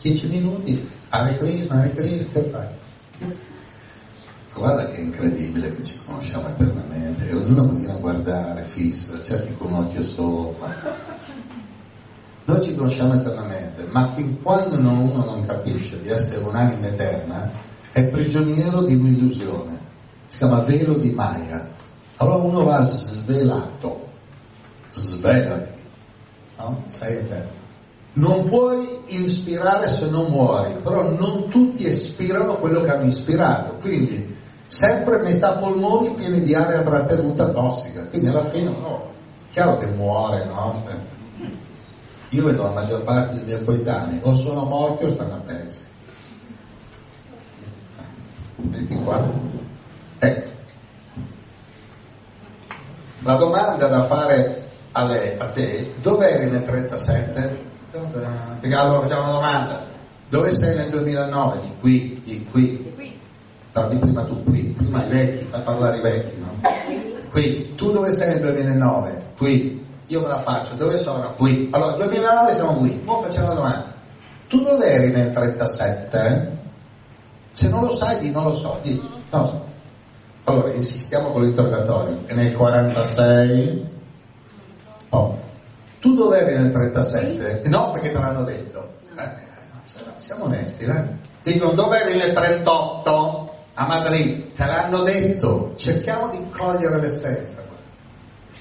Dieci minuti, Hare Krishna, Hare Krishna, che fai? Guarda che incredibile che ci conosciamo eternamente e ognuno continua a guardare fisso, certi con un occhio sopra. Noi ci conosciamo eternamente, ma fin quando uno non capisce di essere un'anima eterna, è prigioniero di un'illusione. Si chiama velo di Maya. Allora uno va svelato, svelati, no? Sei eterno. Non puoi ispirare se non muori, però non tutti ispirano quello che hanno ispirato, quindi sempre metà polmoni pieni di aria trattenuta tossica, quindi alla fine no, chiaro che muore, no? Io vedo la maggior parte dei miei coetanei o sono morti o stanno a pezzi. Vedi qua? Ecco. La domanda da fare a lei, a te, dove eri nel 37? Perché allora facciamo una domanda. Dove sei nel 2009? Di qui, di qui. No, di prima tu qui, prima i vecchi, fai parlare i vecchi, no? Qui, tu dove sei nel 2009? Qui, io me la faccio, dove sono? Qui. Allora, 2009 siamo qui. Ora facciamo la domanda. Tu dove eri nel 37? Se non lo sai, di non lo so, di non lo so. Allora, insistiamo con l'interrogatorio. Nel 46? Oh. Tu dove eri nel 37? No, perché te l'hanno detto. Eh, siamo onesti, eh? Dicono dove eri nel 38? A Madrid. Te l'hanno detto. Cerchiamo di cogliere l'essenza.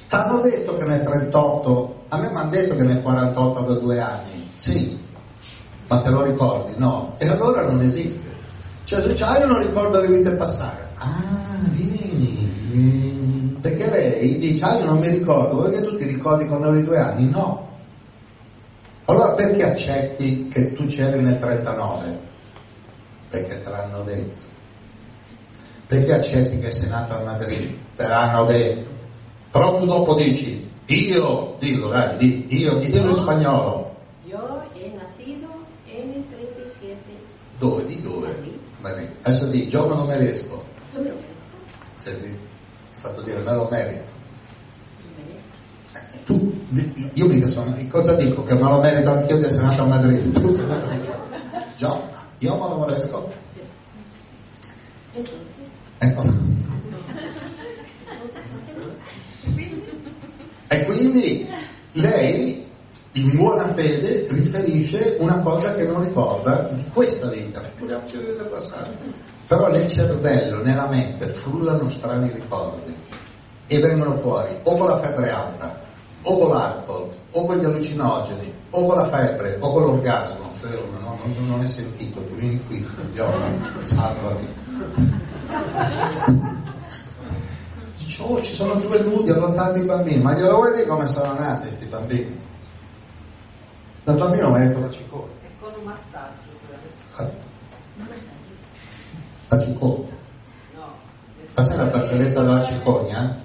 Ti hanno detto che nel 38, a me mi hanno detto che nel 48 avevo due anni. Sì, ma te lo ricordi? No. E allora non esiste. Cioè se dice, ah io non ricordo le vite passate. Ah, vieni, vieni. Perché lei dice, ah io non mi ricordo, perché tu ti ricordi quando avevi due anni? No. Allora perché accetti che tu c'eri nel 39? Perché te l'hanno detto. Perché accetti che sei nato a Madrid? Te l'hanno detto. Però tu dopo dici, io, dillo dai, di, io, dillo in spagnolo. Io he nacido en el 37. Dove? Di dove? Adesso di, gioco non me riesco. Yo me lo merezco. Senti, è fatto dire, me lo merito. Tu, io mica sono, cosa dico? Che me lo merito anch'io di essere nato a Madrid. Tu sei nato a Madrid. Già, io me lo. Entonces, Ecco. E quindi lei, in buona fede, riferisce una cosa che non ricorda di questa vita, figuriamoci la vita passata. Però nel cervello, nella mente, frullano strani ricordi e vengono fuori o con la febbre alta, o con l'alcol, o con gli allucinogeni, o con la febbre, o con l'orgasmo. Fermo, no? non, non è sentito, vieni qui, idiota, salvami. Dice, oh, ci sono due nudi allontani i bambini, ma glielo vuoi dire come sono nati questi bambini? Da bambino mi ha detto la cicoria. è con un massaggio. La, la cicoria. No. Ma sai la barzelletta della cicogna?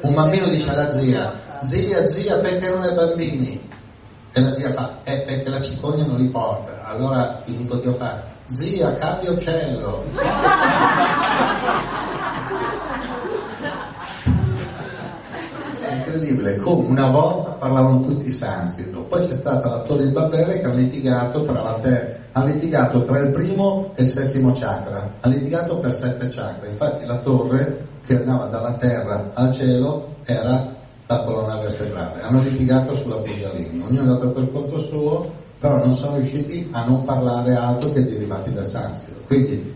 Un bambino dice alla zia, zia, zia, perché non hai bambini? E la zia fa, eh, perché la cicogna non li porta. Allora il nipotino fa, zia, cambia uccello. incredibile, come una volta parlavano tutti sanscrito, poi c'è stata la torre di Babele che ha litigato terra, ha litigato tra il primo e il settimo chakra, ha litigato per sette chakra, infatti la torre che andava dalla terra al cielo era la colonna vertebrale, hanno litigato sulla Kundalini, ognuno è andato per conto suo, però non sono riusciti a non parlare altro che derivati dal sanscrito. Quindi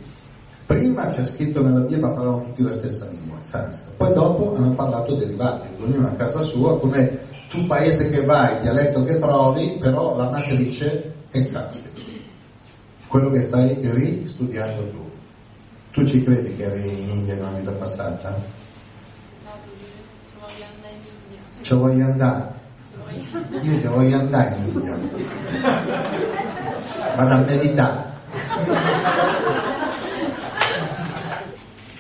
prima c'è scritto nella Bibbia parlavano tutti la stessa lingua, sanscrito, poi dopo hanno parlato derivati, ognuno a casa sua, come tu paese che vai, dialetto che trovi, però la matrice è sanscrito, quello che stai ristudiando tu. Tu ci credi che eri in India in una vita passata? No, tu ci voglio andare in India. Ci voglio andare, Ci voglio- io ci voglio andare in India. Vado a meditare.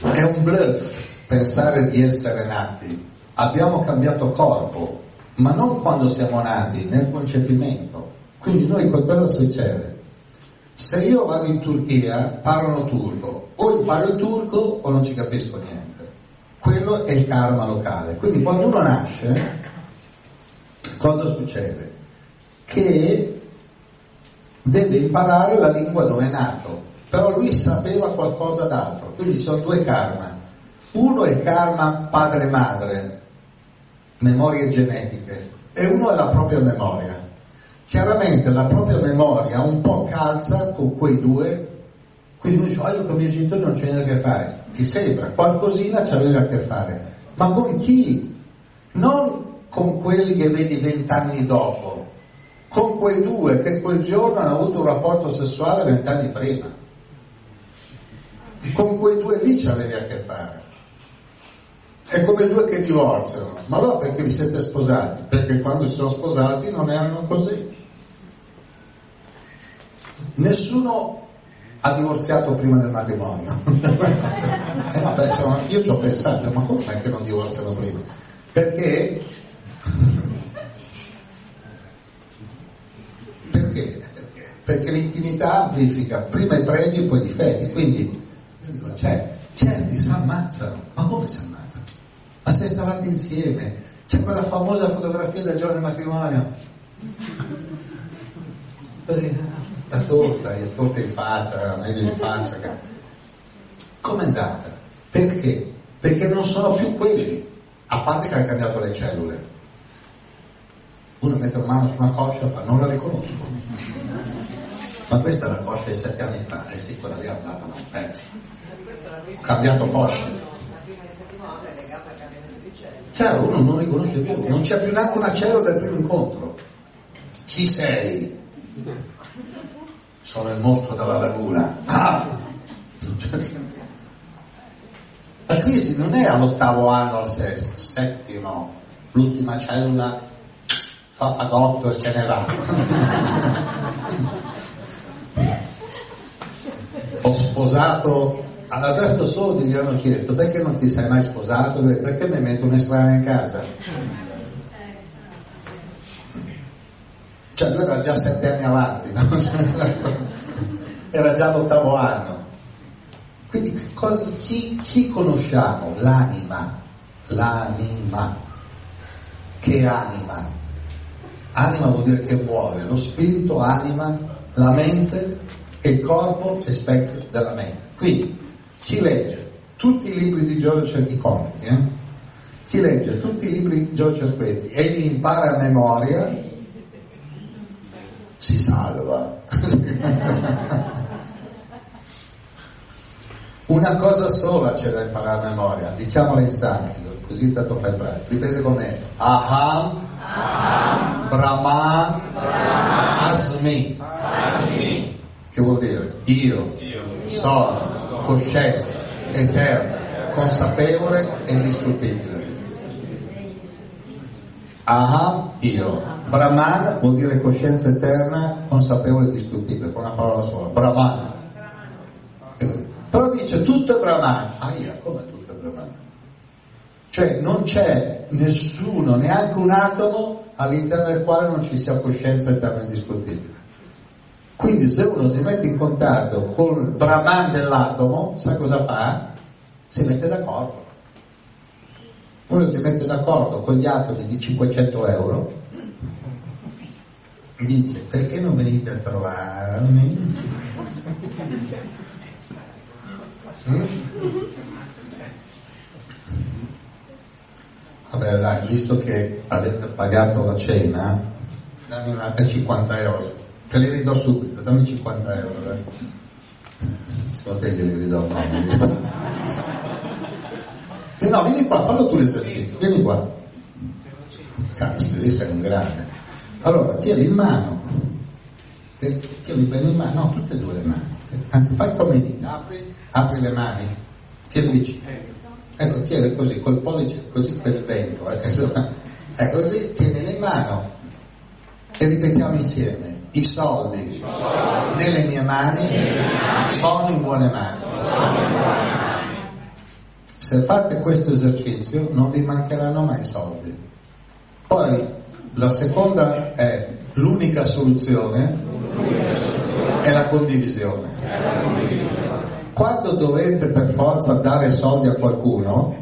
È un bluff pensare di essere nati. Abbiamo cambiato corpo, ma non quando siamo nati, nel concepimento. Quindi noi cosa succede? Se io vado in Turchia, parlano turco, o imparo il turco o non ci capisco niente. Quello è il karma locale. Quindi quando uno nasce, cosa succede? Che deve imparare la lingua dove è nato, però lui sapeva qualcosa d'altro, quindi sono due karma. Uno è il karma padre-madre, memorie genetiche, e uno è la propria memoria. Chiaramente la propria memoria un po' calza con quei due, quindi uno dice, ah io con i miei genitori non c'è niente a che fare, ti sembra, qualcosina c'aveva a che fare, ma con chi? Non con quelli che vedi vent'anni dopo, con quei due che quel giorno hanno avuto un rapporto sessuale vent'anni prima. Con quei due lì ci avevi a che fare. È come due che divorziano. Ma allora perché vi siete sposati? Perché quando si sono sposati non erano così. Nessuno ha divorziato prima del matrimonio. eh no, beh, io ci ho pensato, ma come che non divorziano prima? Perché? Perché? Perché l'intimità amplifica prima i pregi e poi i difetti. Quindi io dico, cioè, certi si ammazzano. Ma come si ammazzano? Ma se stavate insieme, c'è quella famosa fotografia del giorno del matrimonio. Così, la torta, la torta in faccia, era meglio in faccia. che- Com'è andata? Perché? perché non sono più quelli, a parte che hanno cambiato le cellule. Uno mette la mano su una coscia e fa, non la riconosco. Ma questa è la coscia di sette anni fa, e sì, quella lì è andata da un pezzo. Ho cambiato coscia. Chiaro, uno non riconosce più, non c'è più neanche una cellula del primo incontro. Chi sei? Sono il mostro della laguna. Ah! La crisi non è all'ottavo anno, al sesto, settimo, l'ultima cellula fa fagotto e se ne va. Ho sposato ad Alberto Sodi gli hanno chiesto perché non ti sei mai sposato? Perché mi metto un'estranea in casa? Cioè lui era già sette anni avanti, no? era già l'ottavo anno. Quindi cosa, chi, chi conosciamo? L'anima, l'anima. Che anima? Anima vuol dire che muove, lo spirito anima la mente e il corpo è specchio della mente. Quindi chi legge tutti i libri di Giorgio i comici, eh? chi legge tutti i libri di Giorgio Aspetti e li impara a memoria, si salva. Una cosa sola c'è da imparare a memoria, diciamola in sanscrito, così tanto fai pratica. Ripete con me. Aham, Aham Brahman, Brahman Asmi. Asmi. Che vuol dire? Io, io. sono coscienza eterna, consapevole e indistruttibile. Aham, io. Brahman vuol dire coscienza eterna, consapevole e indistruttibile, con una parola sola. Brahman. Però dice tutto è Brahman. Ah, io, come tutto è Brahman? Cioè non c'è nessuno, neanche un atomo all'interno del quale non ci sia coscienza eterna e indistruttibile. Quindi se uno si mette in contatto col Brahman dell'atomo, sa cosa fa? Si mette d'accordo. Uno si mette d'accordo con gli atomi di 500 euro e dice perché non venite a trovarmi? Mm? Vabbè dai, visto che avete pagato la cena, dammi una 50 euro Te li ridò subito, dammi 50 euro. Eh. Secondo te glieli ridò? No, e no, vieni qua, fallo tu l'esercizio, vieni qua. Cazzo, sei un grande. Allora, tieni in mano, tieni bene in mano, no, tutte e due le mani. Anzi, fai come dici, apri, apri le mani, tieni vicino. Ecco, tieni così, col pollice così per vento, eh, è così, tieni in mano e ripetiamo insieme i soldi nelle mie mani sono in buone mani. Se fate questo esercizio non vi mancheranno mai soldi. Poi la seconda è l'unica soluzione è la condivisione. Quando dovete per forza dare soldi a qualcuno,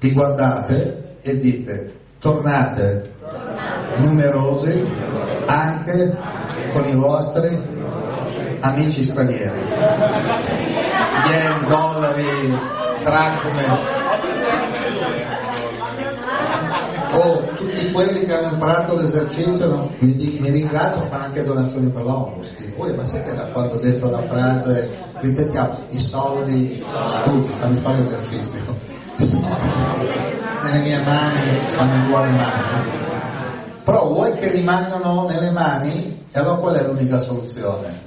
vi guardate e dite tornate numerosi anche con i vostri amici stranieri. Yen, dollari, dracme. Oh, tutti quelli che hanno imparato l'esercizio mi, mi ringraziano, fanno anche donazioni per l'opus. Poi, ma sai che da quando ho detto la frase, ripetiamo, i soldi, scusi, fammi fare l'esercizio, i soldi nelle mie mani sono in buone mani però vuoi che rimangano nelle mani? E allora qual è l'unica soluzione?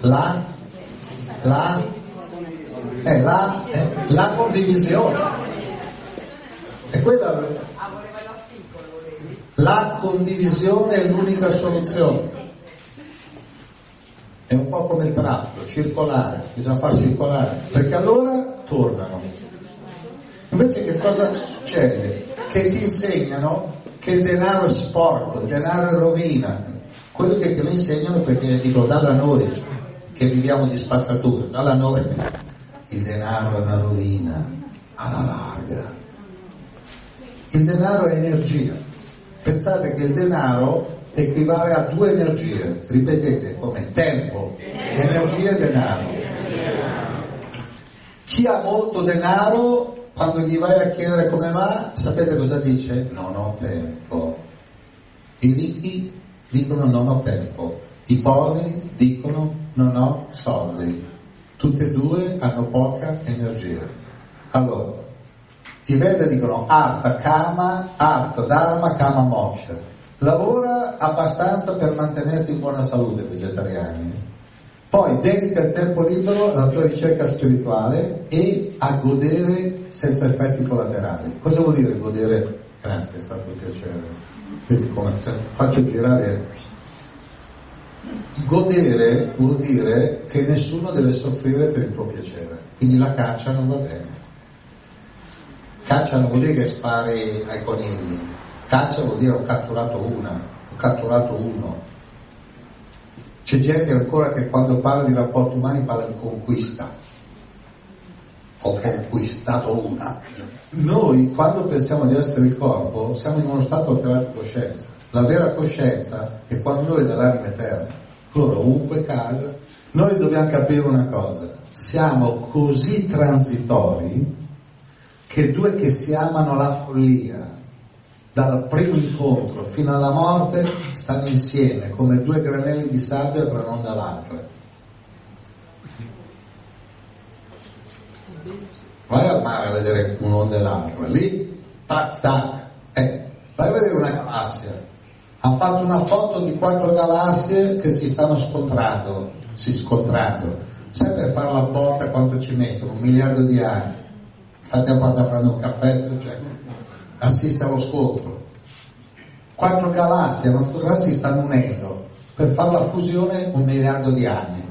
La, la, è la, è la condivisione. E quella, la condivisione è l'unica soluzione. È un po' come il traffico, circolare, bisogna far circolare, perché allora tornano. Invece che cosa succede? Che ti insegnano che il denaro è sporco, il denaro è rovina. Quello che te lo insegnano perché dico dalla noi che viviamo di spazzatura, dalla noi il denaro è una rovina alla larga. Il denaro è energia. Pensate che il denaro equivale a due energie, ripetete come tempo, energia e denaro. Chi ha molto denaro, quando gli vai a chiedere come va, sapete cosa dice? Non ho tempo. I ricchi dicono non ho tempo, i poveri dicono non ho soldi. Tutte e due hanno poca energia. Allora, i Veda dicono Artha Kama, Artha Dharma, Kama Moksha. Lavora abbastanza per mantenerti in buona salute, vegetariani. Poi dedica il tempo libero alla tua ricerca spirituale e a godere senza effetti collaterali. Cosa vuol dire godere? Grazie, è stato un piacere. Vedi come faccio girare. Godere vuol dire che nessuno deve soffrire per il tuo piacere, quindi la caccia non va bene. Caccia non vuol dire che spari ai conigli, caccia vuol dire ho catturato una, ho catturato uno. C'è gente ancora che quando parla di rapporti umani parla di conquista. Ho conquistato una. Noi quando pensiamo di essere il corpo siamo in uno stato alterato di coscienza. La vera coscienza è quando noi dall'anima eterna. Allora ovunque casa, noi dobbiamo capire una cosa, siamo così transitori che due che si amano la follia, dal primo incontro fino alla morte, stanno insieme come due granelli di sabbia tra e l'altra. Vai al mare a vedere un'onda e l'altra, lì, tac tac, eh, vai a vedere una galassia. Ha fatto una foto di quattro galassie che si stanno scontrando, si scontrando. Sai per fare la botta quanto ci mettono? Un miliardo di anni. Infatti quando prendo un caffè, cioè, assiste allo scontro. Quattro galassie, quattro galassie si stanno unendo. Per fare la fusione un miliardo di anni.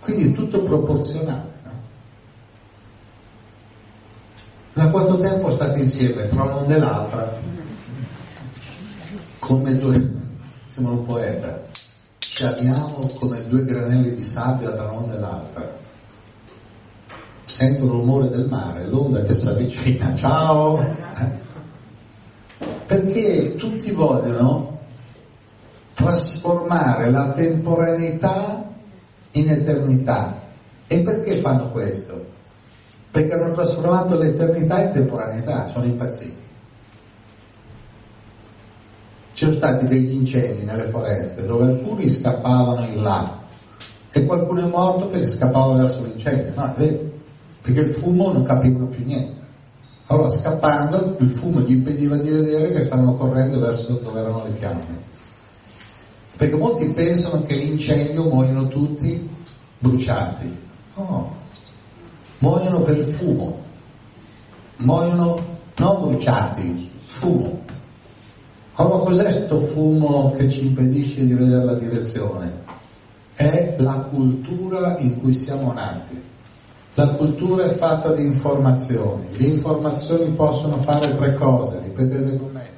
Quindi è tutto proporzionale. Da quanto tempo state insieme tra l'una e l'altra? Come due, sembra un poeta, ci amiamo come due granelli di sabbia tra l'una e l'altra. Sento il rumore del mare, l'onda che si avvicina, ciao! Perché tutti vogliono trasformare la temporaneità in eternità. E perché fanno questo? perché hanno trasformato l'eternità in temporaneità, sono impazziti. Ci sono stati degli incendi nelle foreste dove alcuni scappavano in là e qualcuno è morto perché scappava verso l'incendio, no, perché il fumo non capivano più niente. Allora scappando il fumo gli impediva di vedere che stavano correndo verso dove erano le fiamme. Perché molti pensano che l'incendio muoiono tutti bruciati. No, muoiono per il fumo, muoiono non bruciati, fumo. Allora cos'è questo fumo che ci impedisce di vedere la direzione? È la cultura in cui siamo nati. La cultura è fatta di informazioni. Le informazioni possono fare tre cose, ripetete con me.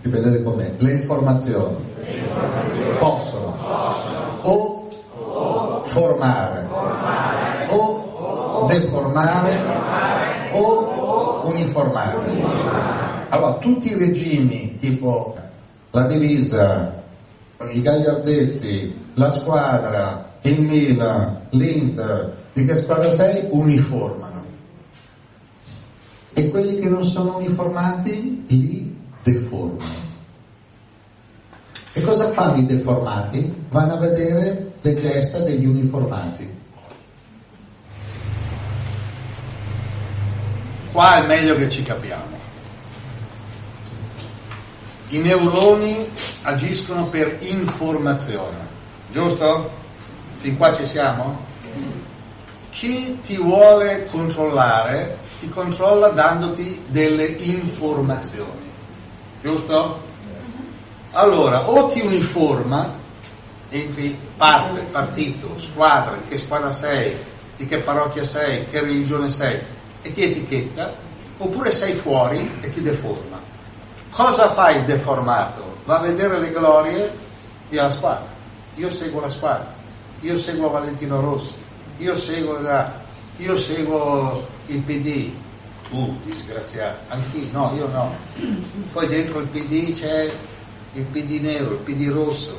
Ripetete con me. Le informazioni, Le informazioni. possono, possono o formare, formare o deformare o uniformare. Allora, tutti i regimi, tipo la divisa, i gagliardetti, la squadra, il Milan, l'Inter, di che squadra sei, uniformano. E quelli che non sono uniformati li deformano. E cosa fanno i deformati? Vanno a vedere le gesta degli uniformati. Qua è meglio che ci capiamo. I neuroni agiscono per informazione, giusto? Fin qua ci siamo? Chi ti vuole controllare ti controlla dandoti delle informazioni, giusto? Allora, o ti uniforma entri parte, partito, squadra, che squadra sei, di che parrocchia sei, che religione sei, e ti etichetta, oppure sei fuori e ti deforma. Cosa fa il deformato? Va a vedere le glorie della squadra. Io seguo la squadra, io seguo Valentino Rossi, io seguo, la, io seguo il PD, tu disgraziato, anch'io, no, io no. Poi dentro il PD c'è il PD nero, il PD rosso,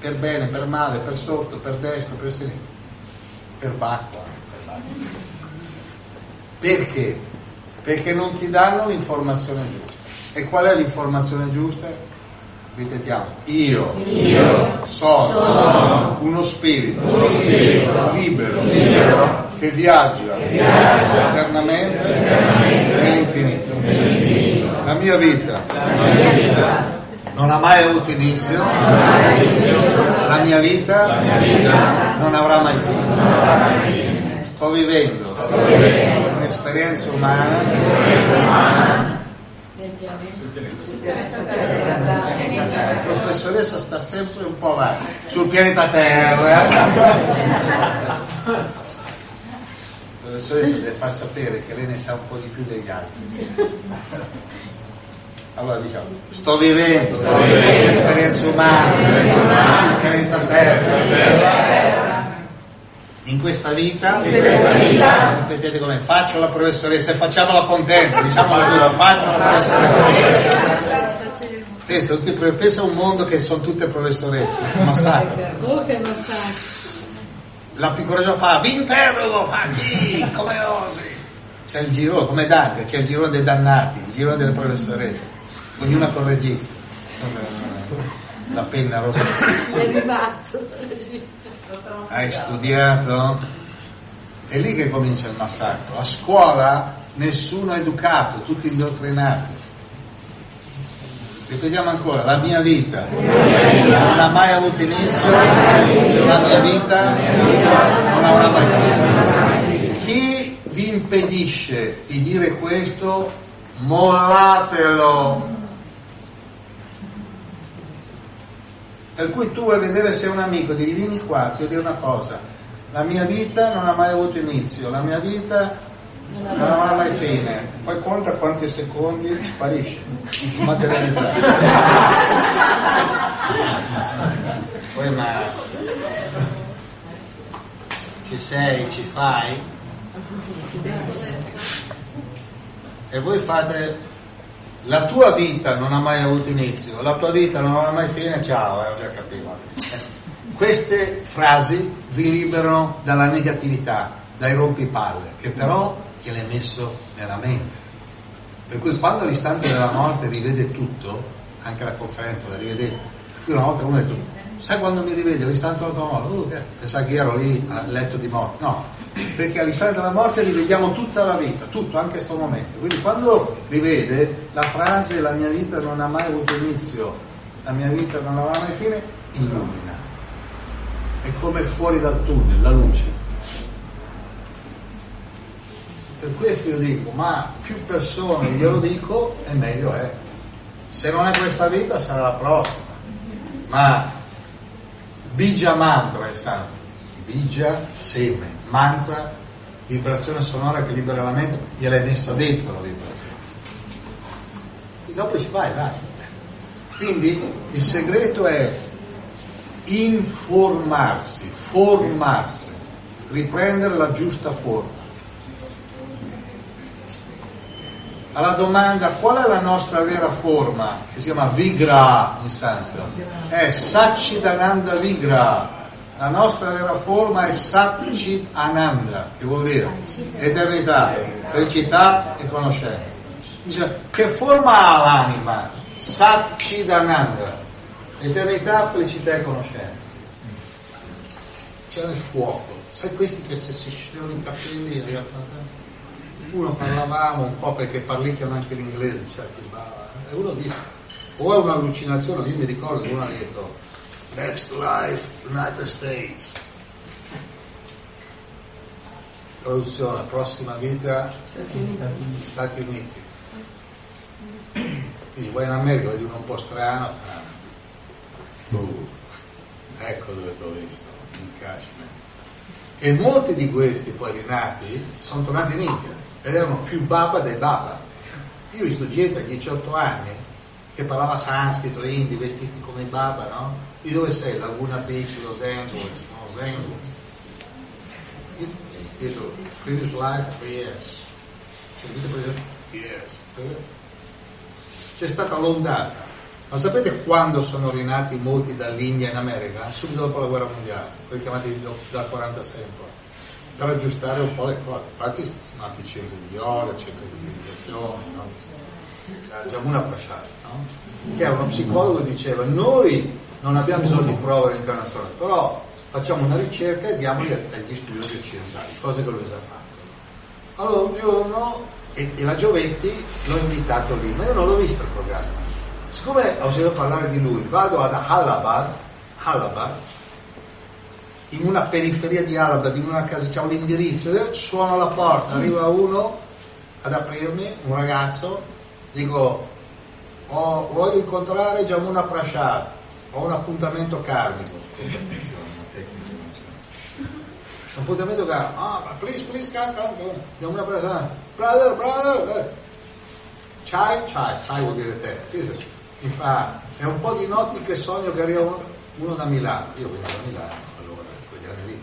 per bene, per male, per sotto, per destra, per sinistra, per bacco. Perché? Perché non ti danno l'informazione giusta. E qual è l'informazione giusta? Ripetiamo, io, Io. Sono, sono. Uno spirito, uno spirito. Libero, libero. Che viaggia, viaggia. Eternamente, eternamente. Nell'infinito. nell'infinito. La mia vita. La mia vita. Non ha mai avuto inizio, la mia vita non avrà mai fine. Sto vivendo un'esperienza umana La professoressa sta sempre un po' avanti sul pianeta Terra. La professoressa deve far sapere che lei ne sa un po' di più degli altri. Allora diciamo, sto vivendo un'esperienza umana sul pianeta Terra. In questa vita, ripetete come faccio la professoressa e facciamola contenta, diciamo faccio la professoressa. Pensa, tutti- pensa a un mondo che sono tutte professoresse, un massacro. Oh, che massacro. La più coraggiosa fa, vi interrogo, fa chi, come osi? C'è il giro, come Dante, c'è il giro dei dannati, il giro delle professoresse, ognuna con il registro. La penna rossa. È rimasto. Hai studiato? È lì che comincia il massacro. A scuola nessuno è educato, tutti indottrinati. Ripetiamo ancora, la mia vita non ha mai avuto inizio, la mia vita non avrà mai fine. Chi vi impedisce di dire questo, mollatelo. Per cui tu vuoi vedere se un amico, devi vieni qua, ti devo dire una cosa, la mia vita non ha mai avuto inizio, la mia vita non avrà mai fine, poi conta quanti secondi sparisce, materializzato. Poi ma ci sei, ci fai? E voi fate la tua vita non ha mai avuto inizio, la tua vita non avrà mai fine, ciao, eh, ho già capito. Queste frasi vi liberano dalla negatività, dai rompipalle, che però gliel'hai messo nella mente. Per cui quando all'istante della morte rivede tutto, anche la conferenza la rivedete, io una volta uno ha detto, sai quando mi rivede all'istante della morte? Uh, che- pensava che ero lì al letto di morte. No, perché all'istante della morte rivediamo tutta la vita, tutto, anche questo momento. Quindi quando rivede la frase la mia vita non ha mai avuto inizio, la mia vita non avrà mai fine, illumina. È come fuori dal tunnel, la luce. Per questo io dico, ma più persone glielo dico e meglio è. Se non è questa vita sarà la prossima. Ma bija mantra è sanscrito. Bija, seme, mantra, vibrazione sonora che libera la mente, gliel'hai messa dentro la vibrazione. E dopo ci vai, vai. Quindi il segreto è informarsi, formarsi, riprendere la giusta forma. Alla domanda qual è la nostra vera forma, che si chiama Vigra in sanscrito, è Satchidananda Vigra. La nostra vera forma è Satchit Ananda, che vuol dire eternità, felicità e conoscenza. Dice, che forma ha l'anima? Satchidananda, eternità, felicità e conoscenza. C'è il fuoco, sai questi che se si sciolgono i capelli in realtà uno parlavamo un po' perché parlicchiano anche l'inglese certi bava, e uno disse o è un'allucinazione io mi ricordo che uno ha detto next life United States traduzione prossima vita Stati Uniti. Quindi vai in America vedi uno un po' strano ah. Uh, ecco dove t'ho visto in Kashmir e molti di questi poi rinati sono tornati in India ed erano più baba dei baba. Io ho visto gente a 18 anni che parlava sanscrito, indi, vestiti come baba, no? Di dove sei? Laguna Beach, Los Angeles, Los Angeles. Detto, previous life, yes. Yes. C'è stata l'ondata Ma sapete quando sono rinati molti dall'India in America? Subito dopo la guerra mondiale, quelli chiamati dal 46 in poi, per aggiustare un po' le cose. Infatti sono nati centri di yoga, centri di meditazione, no? La Jamuna Prasad, no? che è uno psicologo diceva noi non abbiamo bisogno di prove dell'incarnazione, però facciamo una ricerca e diamoli agli studiosi occidentali, cose che lui ha fatto. Allora un giorno, e, e la Giovetti l'ho invitato lì, ma io non l'ho visto il programma. Siccome ho sentito parlare di lui, vado ad Allahabad, Allahabad, in una periferia di Allahabad, in una casa, c'è un indirizzo, suono la porta, arriva uno ad aprirmi, un ragazzo, dico, oh, voglio incontrare Jamuna Prashad, ho un appuntamento karmico. Di. Un appuntamento karmico, ah, please, please, come, come. Jamuna Prashad, brother, brother, eh. Chai, chai, chai vuol dire te. Mi fa, è un po' di notti che sogno che arriva uno da Milano. Io vengo da Milano, allora, in quegli anni lì,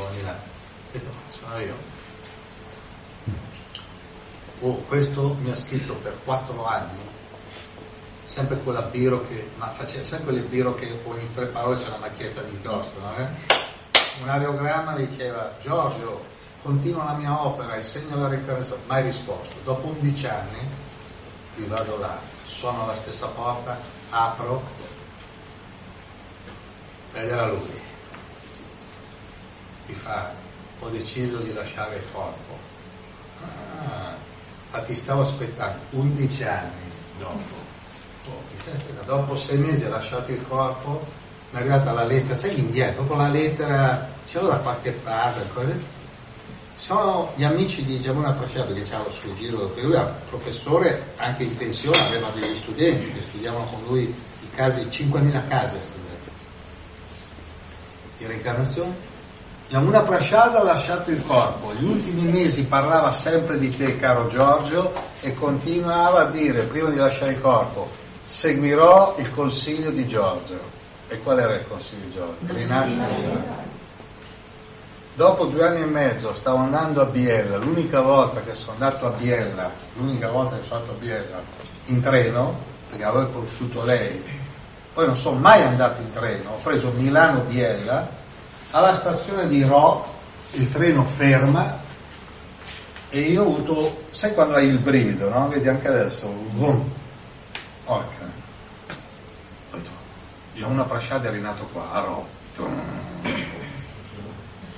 Milano. Ho detto, sono io. Oh, questo mi ha scritto per quattro anni, sempre quella biro che, ma faceva sempre le biro che ogni tre parole c'è una macchietta di inchiostro, no? Eh? Un aerogramma diceva, Giorgio, continua la mia opera, insegna la reincarnazione, mai risposto. Dopo 11 anni, qui vado là, suono alla stessa porta, apro, ed era lui. Mi fa, ho deciso di lasciare il corpo. Ah, infatti stavo aspettando 11 anni dopo. Oh. Dopo sei mesi ha lasciato il corpo, mi è arrivata la lettera, sai indietro, dopo la lettera, c'ero da qualche parte, cose. Sono gli amici di Giamuna Prascia perché c'era suo giro, perché lui era professore anche in pensione, aveva degli studenti che studiavano con lui i casi, 5.000 casi studenti di reincarnazione. Giamuna Prasciada ha lasciato il corpo, gli ultimi mesi parlava sempre di te caro Giorgio e continuava a dire prima di lasciare il corpo seguirò il consiglio di Giorgio. E qual era il consiglio di Giorgio? Rinascere Dopo due anni e mezzo stavo andando a Biella, l'unica volta che sono andato a Biella, l'unica volta che sono andato a Biella in treno, perché avevo conosciuto lei, poi non sono mai andato in treno, ho preso Milano-Biella, alla stazione di Ro il treno ferma e io ho avuto, sai quando hai il brivido, no? Vedi anche adesso, vum, orca. Io ho una prasciata è rinato qua, a Ro.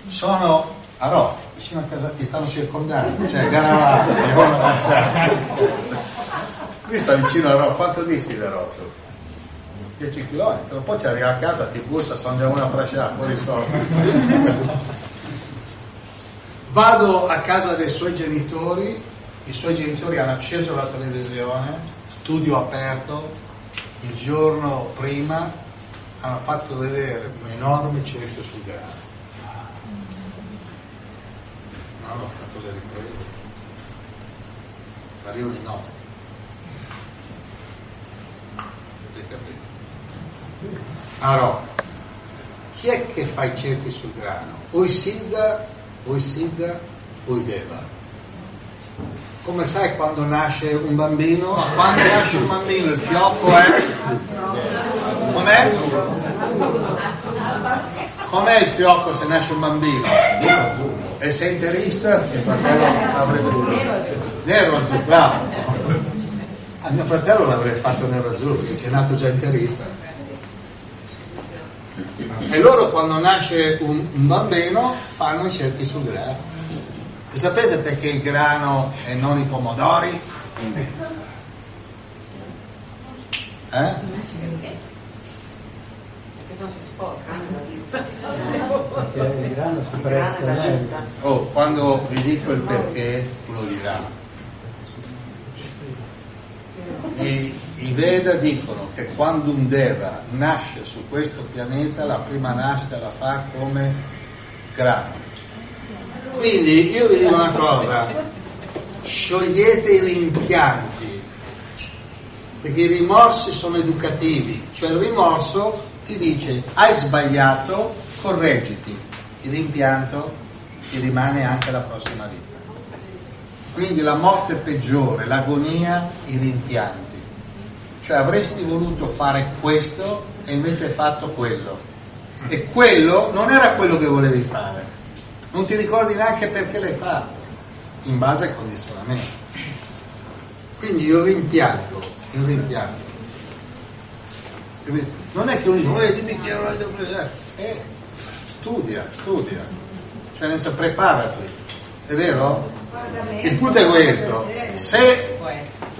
Sono a Ro, vicino a casa, ti stanno circondando, cioè prasciata. Qui sta vicino a Ro, quanto disti da Ro? 10 km, poi ci arrivi a casa, ti bussa, sono già una prasciata, fuori soldi. Vado a casa dei suoi genitori, i suoi genitori hanno acceso la televisione, studio aperto, il giorno prima hanno fatto vedere un enorme cerchio sul grano. No, hanno fatto le riprese. Arrivano i nostri. Avete capito? Allora, chi è che fa i cerchi sul grano? O i Siddha, o i Siddha, o i Deva. Come sai quando nasce un bambino? Quando nasce un bambino il fiocco è... Com'è? Com'è il fiocco se nasce un bambino? E sei interista? Mio fratello avrebbe... Nero azzurro, bravo. A mio fratello l'avrei fatto nero azzurro, perché c'è nato già interista. E loro quando nasce un, un bambino fanno i cerchi sul grano. E sapete perché il grano e non i pomodori? Eh? Perché non si sporca. Perché il grano si presta meglio. Oh, quando vi dico il perché, lo dirà. I, I Veda dicono che quando un Deva nasce su questo pianeta, la prima nascita la fa come grano. Quindi io vi dico una cosa, sciogliete i rimpianti, perché i rimorsi sono educativi, cioè il rimorso ti dice hai sbagliato, correggiti, il rimpianto ti rimane anche la prossima vita. Quindi la morte peggiore, l'agonia, i rimpianti. Cioè avresti voluto fare questo e invece hai fatto quello. E quello non era quello che volevi fare. Non ti ricordi neanche perché l'hai fatto, in base ai condizionamenti. Quindi il rimpianto, il rimpianto. Non è che uno dice, "Eh, dimmi che ero eh, studia, studia. Cioè nel senso preparati. È vero? Il punto è questo. Se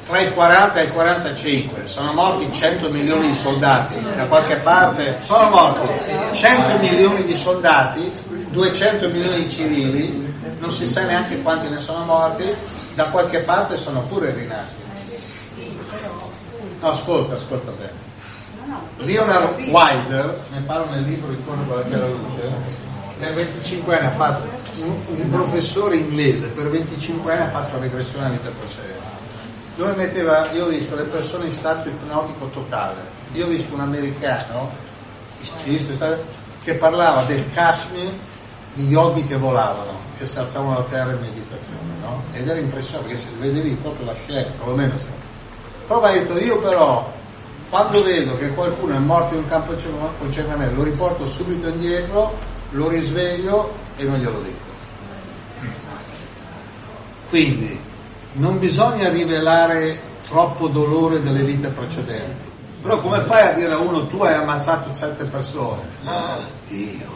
tra i 40 e i 45 sono morti 100 milioni di soldati da qualche parte, sono morti 100 milioni di soldati, 200 milioni di civili, non si sa neanche quanti ne sono morti, da qualche parte sono pure rinati. No, ascolta, ascolta bene. Leonard Wilder, ne parlo nel libro Il corno con la chiara luce, per 25 anni ha fatto, un, un professore inglese per 25 anni ha fatto regressione alla vita precedente. Dove metteva, io ho visto le persone in stato ipnotico totale, io ho visto un americano che parlava del Kashmir di yogi che volavano, che si alzavano da terra in meditazione, no? Ed era impressionante perché si vedevi proprio la scena, perlomeno se. Poi ha detto io però quando vedo che qualcuno è morto in un campo concernamento lo riporto subito indietro, lo risveglio e non glielo dico. Quindi non bisogna rivelare troppo dolore delle vite precedenti. Però come fai a dire a uno tu hai ammazzato sette persone? Ah, io,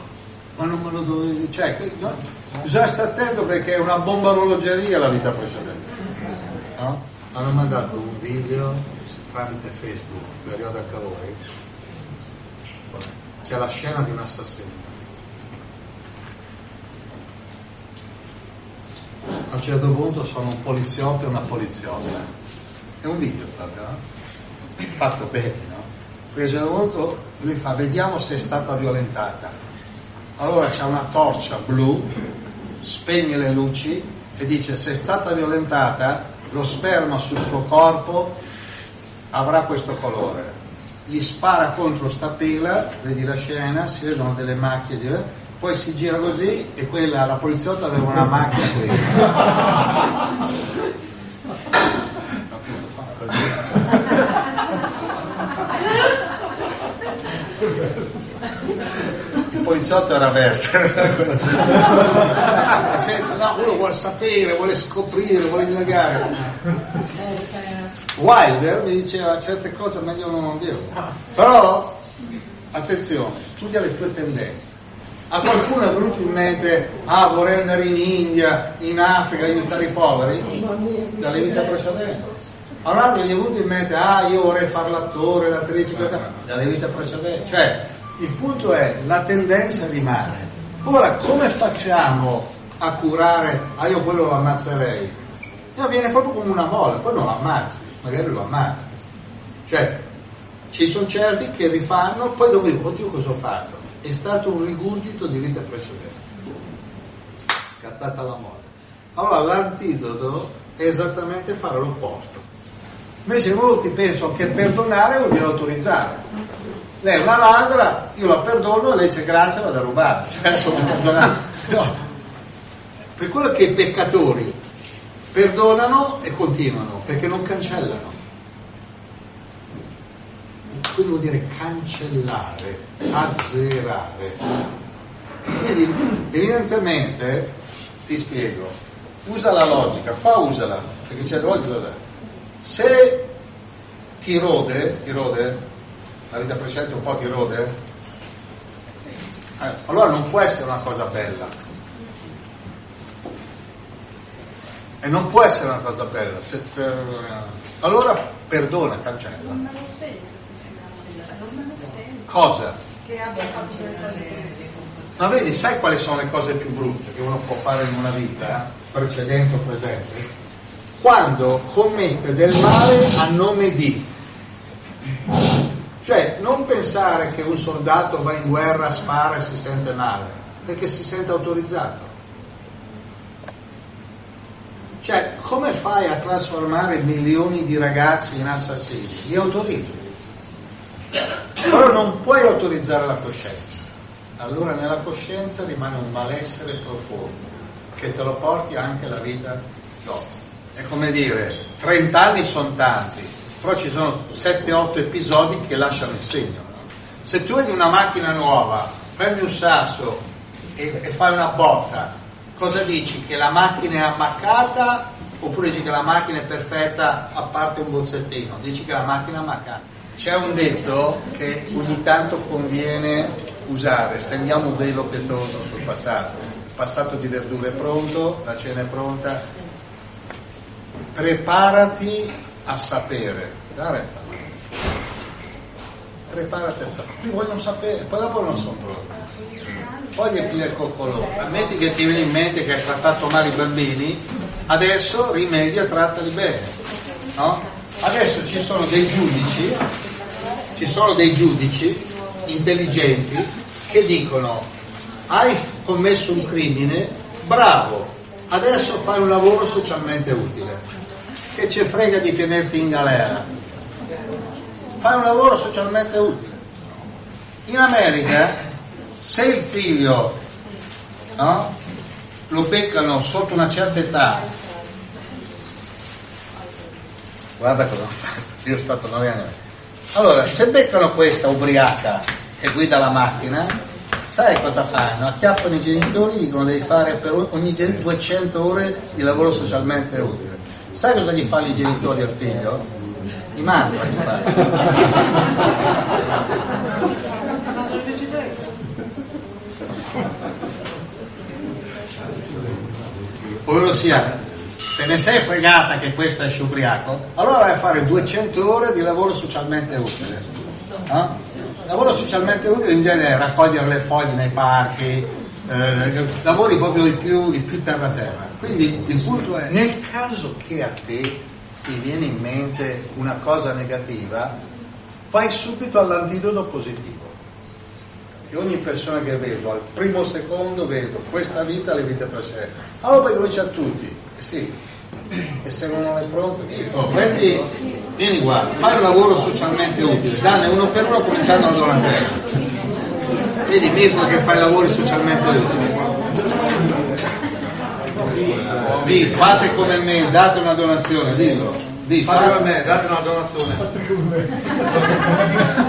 ma non me lo dovevi dire. Cioè, no? bisogna stare attento perché è una bomba orologeria la vita precedente. No? Hanno mandato un video tramite Facebook, che arriva da Cavoi, c'è la scena di un assassino. A un certo punto sono un poliziotto e una poliziotta. È un video proprio, no? Fatto bene, no? Perché a un certo punto lui fa, vediamo se è stata violentata. Allora c'è una torcia blu, spegne le luci e dice se è stata violentata lo sperma sul suo corpo avrà questo colore. Gli spara contro sta pila, vedi la scena, si vedono delle macchie, di... poi si gira così e quella, la poliziotta aveva una macchia qui. Il poliziotto era Werther. senso, no, uno vuole sapere, vuole scoprire, vuole indagare. Wilder mi diceva certe cose meglio non dirle. Però, attenzione, studia le tue tendenze. A qualcuno è venuto in mente, ah vorrei andare in India, in Africa, aiutare i poveri? Dalle vite precedenti. A un altro gli è venuto in mente, ah io vorrei fare l'attore, l'attrice, dalle vite precedenti. Cioè, il punto è, la tendenza rimane. Ora, come facciamo a curare, ah io quello lo ammazzerei? No, viene proprio come una molla, poi non lo ammazzi, magari lo ammazzi. Cioè, ci sono certi che rifanno, poi dopo dico, oddio cosa ho fatto? È stato un rigurgito di vita precedente. Scattata la molla. Allora l'antidoto è esattamente fare l'opposto. Invece molti pensano che perdonare vuol dire autorizzare. Lei è una ladra, io la perdono e lei dice grazie vado a rubare. Cioè. No. Per quello che i peccatori perdonano e continuano, perché non cancellano. Quindi vuol dire cancellare, azzerare. Quindi evidentemente, ti spiego, usa la logica, qua usala, perché c'è logica. Se ti rode, ti rode, la vita precedente un po' ti rode, eh, allora non può essere una cosa bella. E non può essere una cosa bella. Eh, allora perdona, cancella. Non me lo sento che sia bella, non me lo sento. Cosa? Che abbia fatto delle cose. Ma vedi, sai quali sono le cose più brutte che uno può fare in una vita, eh? precedente o presente? Quando commette del male a nome di. Cioè, non pensare che un soldato va in guerra, spara e si sente male, perché si sente autorizzato. Cioè, come fai a trasformare milioni di ragazzi in assassini? Li autorizzi. Però non puoi autorizzare la coscienza. Allora nella coscienza rimane un malessere profondo che te lo porti anche la vita dopo. È come dire, 30 anni sono tanti, però ci sono 7-8 episodi che lasciano il segno. Se tu hai una macchina nuova, prendi un sasso e, e fai una botta, cosa dici? Che la macchina è ammaccata oppure dici che la macchina è perfetta a parte un bozzettino? Dici che la macchina è ammaccata. C'è un detto che ogni tanto conviene usare, stendiamo un velo pietoso sul passato. Il passato di verdure è pronto, la cena è pronta. Preparati a sapere. Preparati a sapere. Io voglio sapere, poi dopo non sono pronto. Poi gli piglia il coccolone. Ammetti che ti viene in mente che hai trattato male i bambini, adesso rimedia e trattali bene. No? Adesso ci sono dei giudici, ci sono dei giudici intelligenti che dicono hai commesso un crimine, bravo, adesso fai un lavoro socialmente utile. Che ci frega di tenerti in galera? Fai un lavoro socialmente utile. In America, se il figlio no, lo beccano sotto una certa età, guarda cosa ho fatto, io sono stato nove anni. Allora, se beccano questa ubriaca che guida la macchina, sai cosa fanno? Acchiappano i genitori, dicono devi fare per ogni 200 ore di lavoro socialmente utile. Sai cosa gli fanno i genitori al figlio? Gli mandano. Ovvero sia, te ne sei fregata che questo esce ubriaco, allora vai a fare 200 ore di lavoro socialmente utile. No? Lavoro socialmente utile in genere è raccogliere le foglie nei parchi, eh, lavori proprio il più, più terra terra. Quindi il punto è, nel caso che a te ti viene in mente una cosa negativa, fai subito all'antidoto positivo. Che ogni persona che vedo, al primo secondo vedo questa vita, le vite precedenti. Allora lo dice a tutti, eh sì, e se non è pronto, dico, prendi, vieni qua, fai un lavoro socialmente utile, danne uno per uno cominciando da Donatello. Vedi Mirko che fai lavori socialmente utili. Di, fate come me, date una donazione, dillo. Di, Fate come me, date una donazione.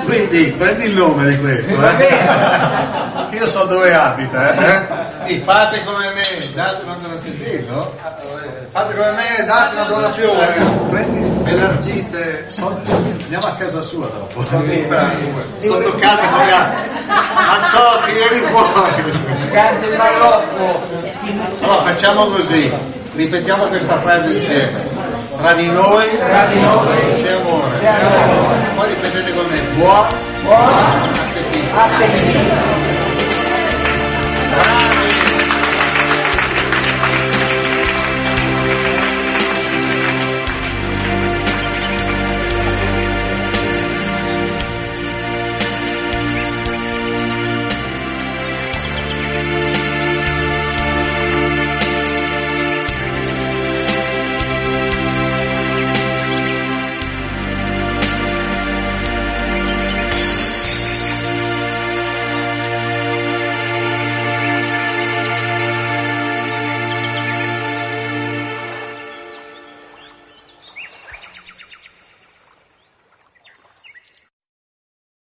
Quindi prendi il nome di questo, eh? Io so dove abita, eh? Di, fate come me, date una donazione, dillo. Fate come me, date una donazione. Prendi Belargite, sotto, andiamo a casa sua dopo. Sotto casa come Mazzotti, vieni fuori. Grazie Marocco. No, facciamo così, ripetiamo questa frase insieme. Tra di noi, Tra di noi c'è amore. c'è amore. Poi ripetete con me, buon Buon appetito. appetito.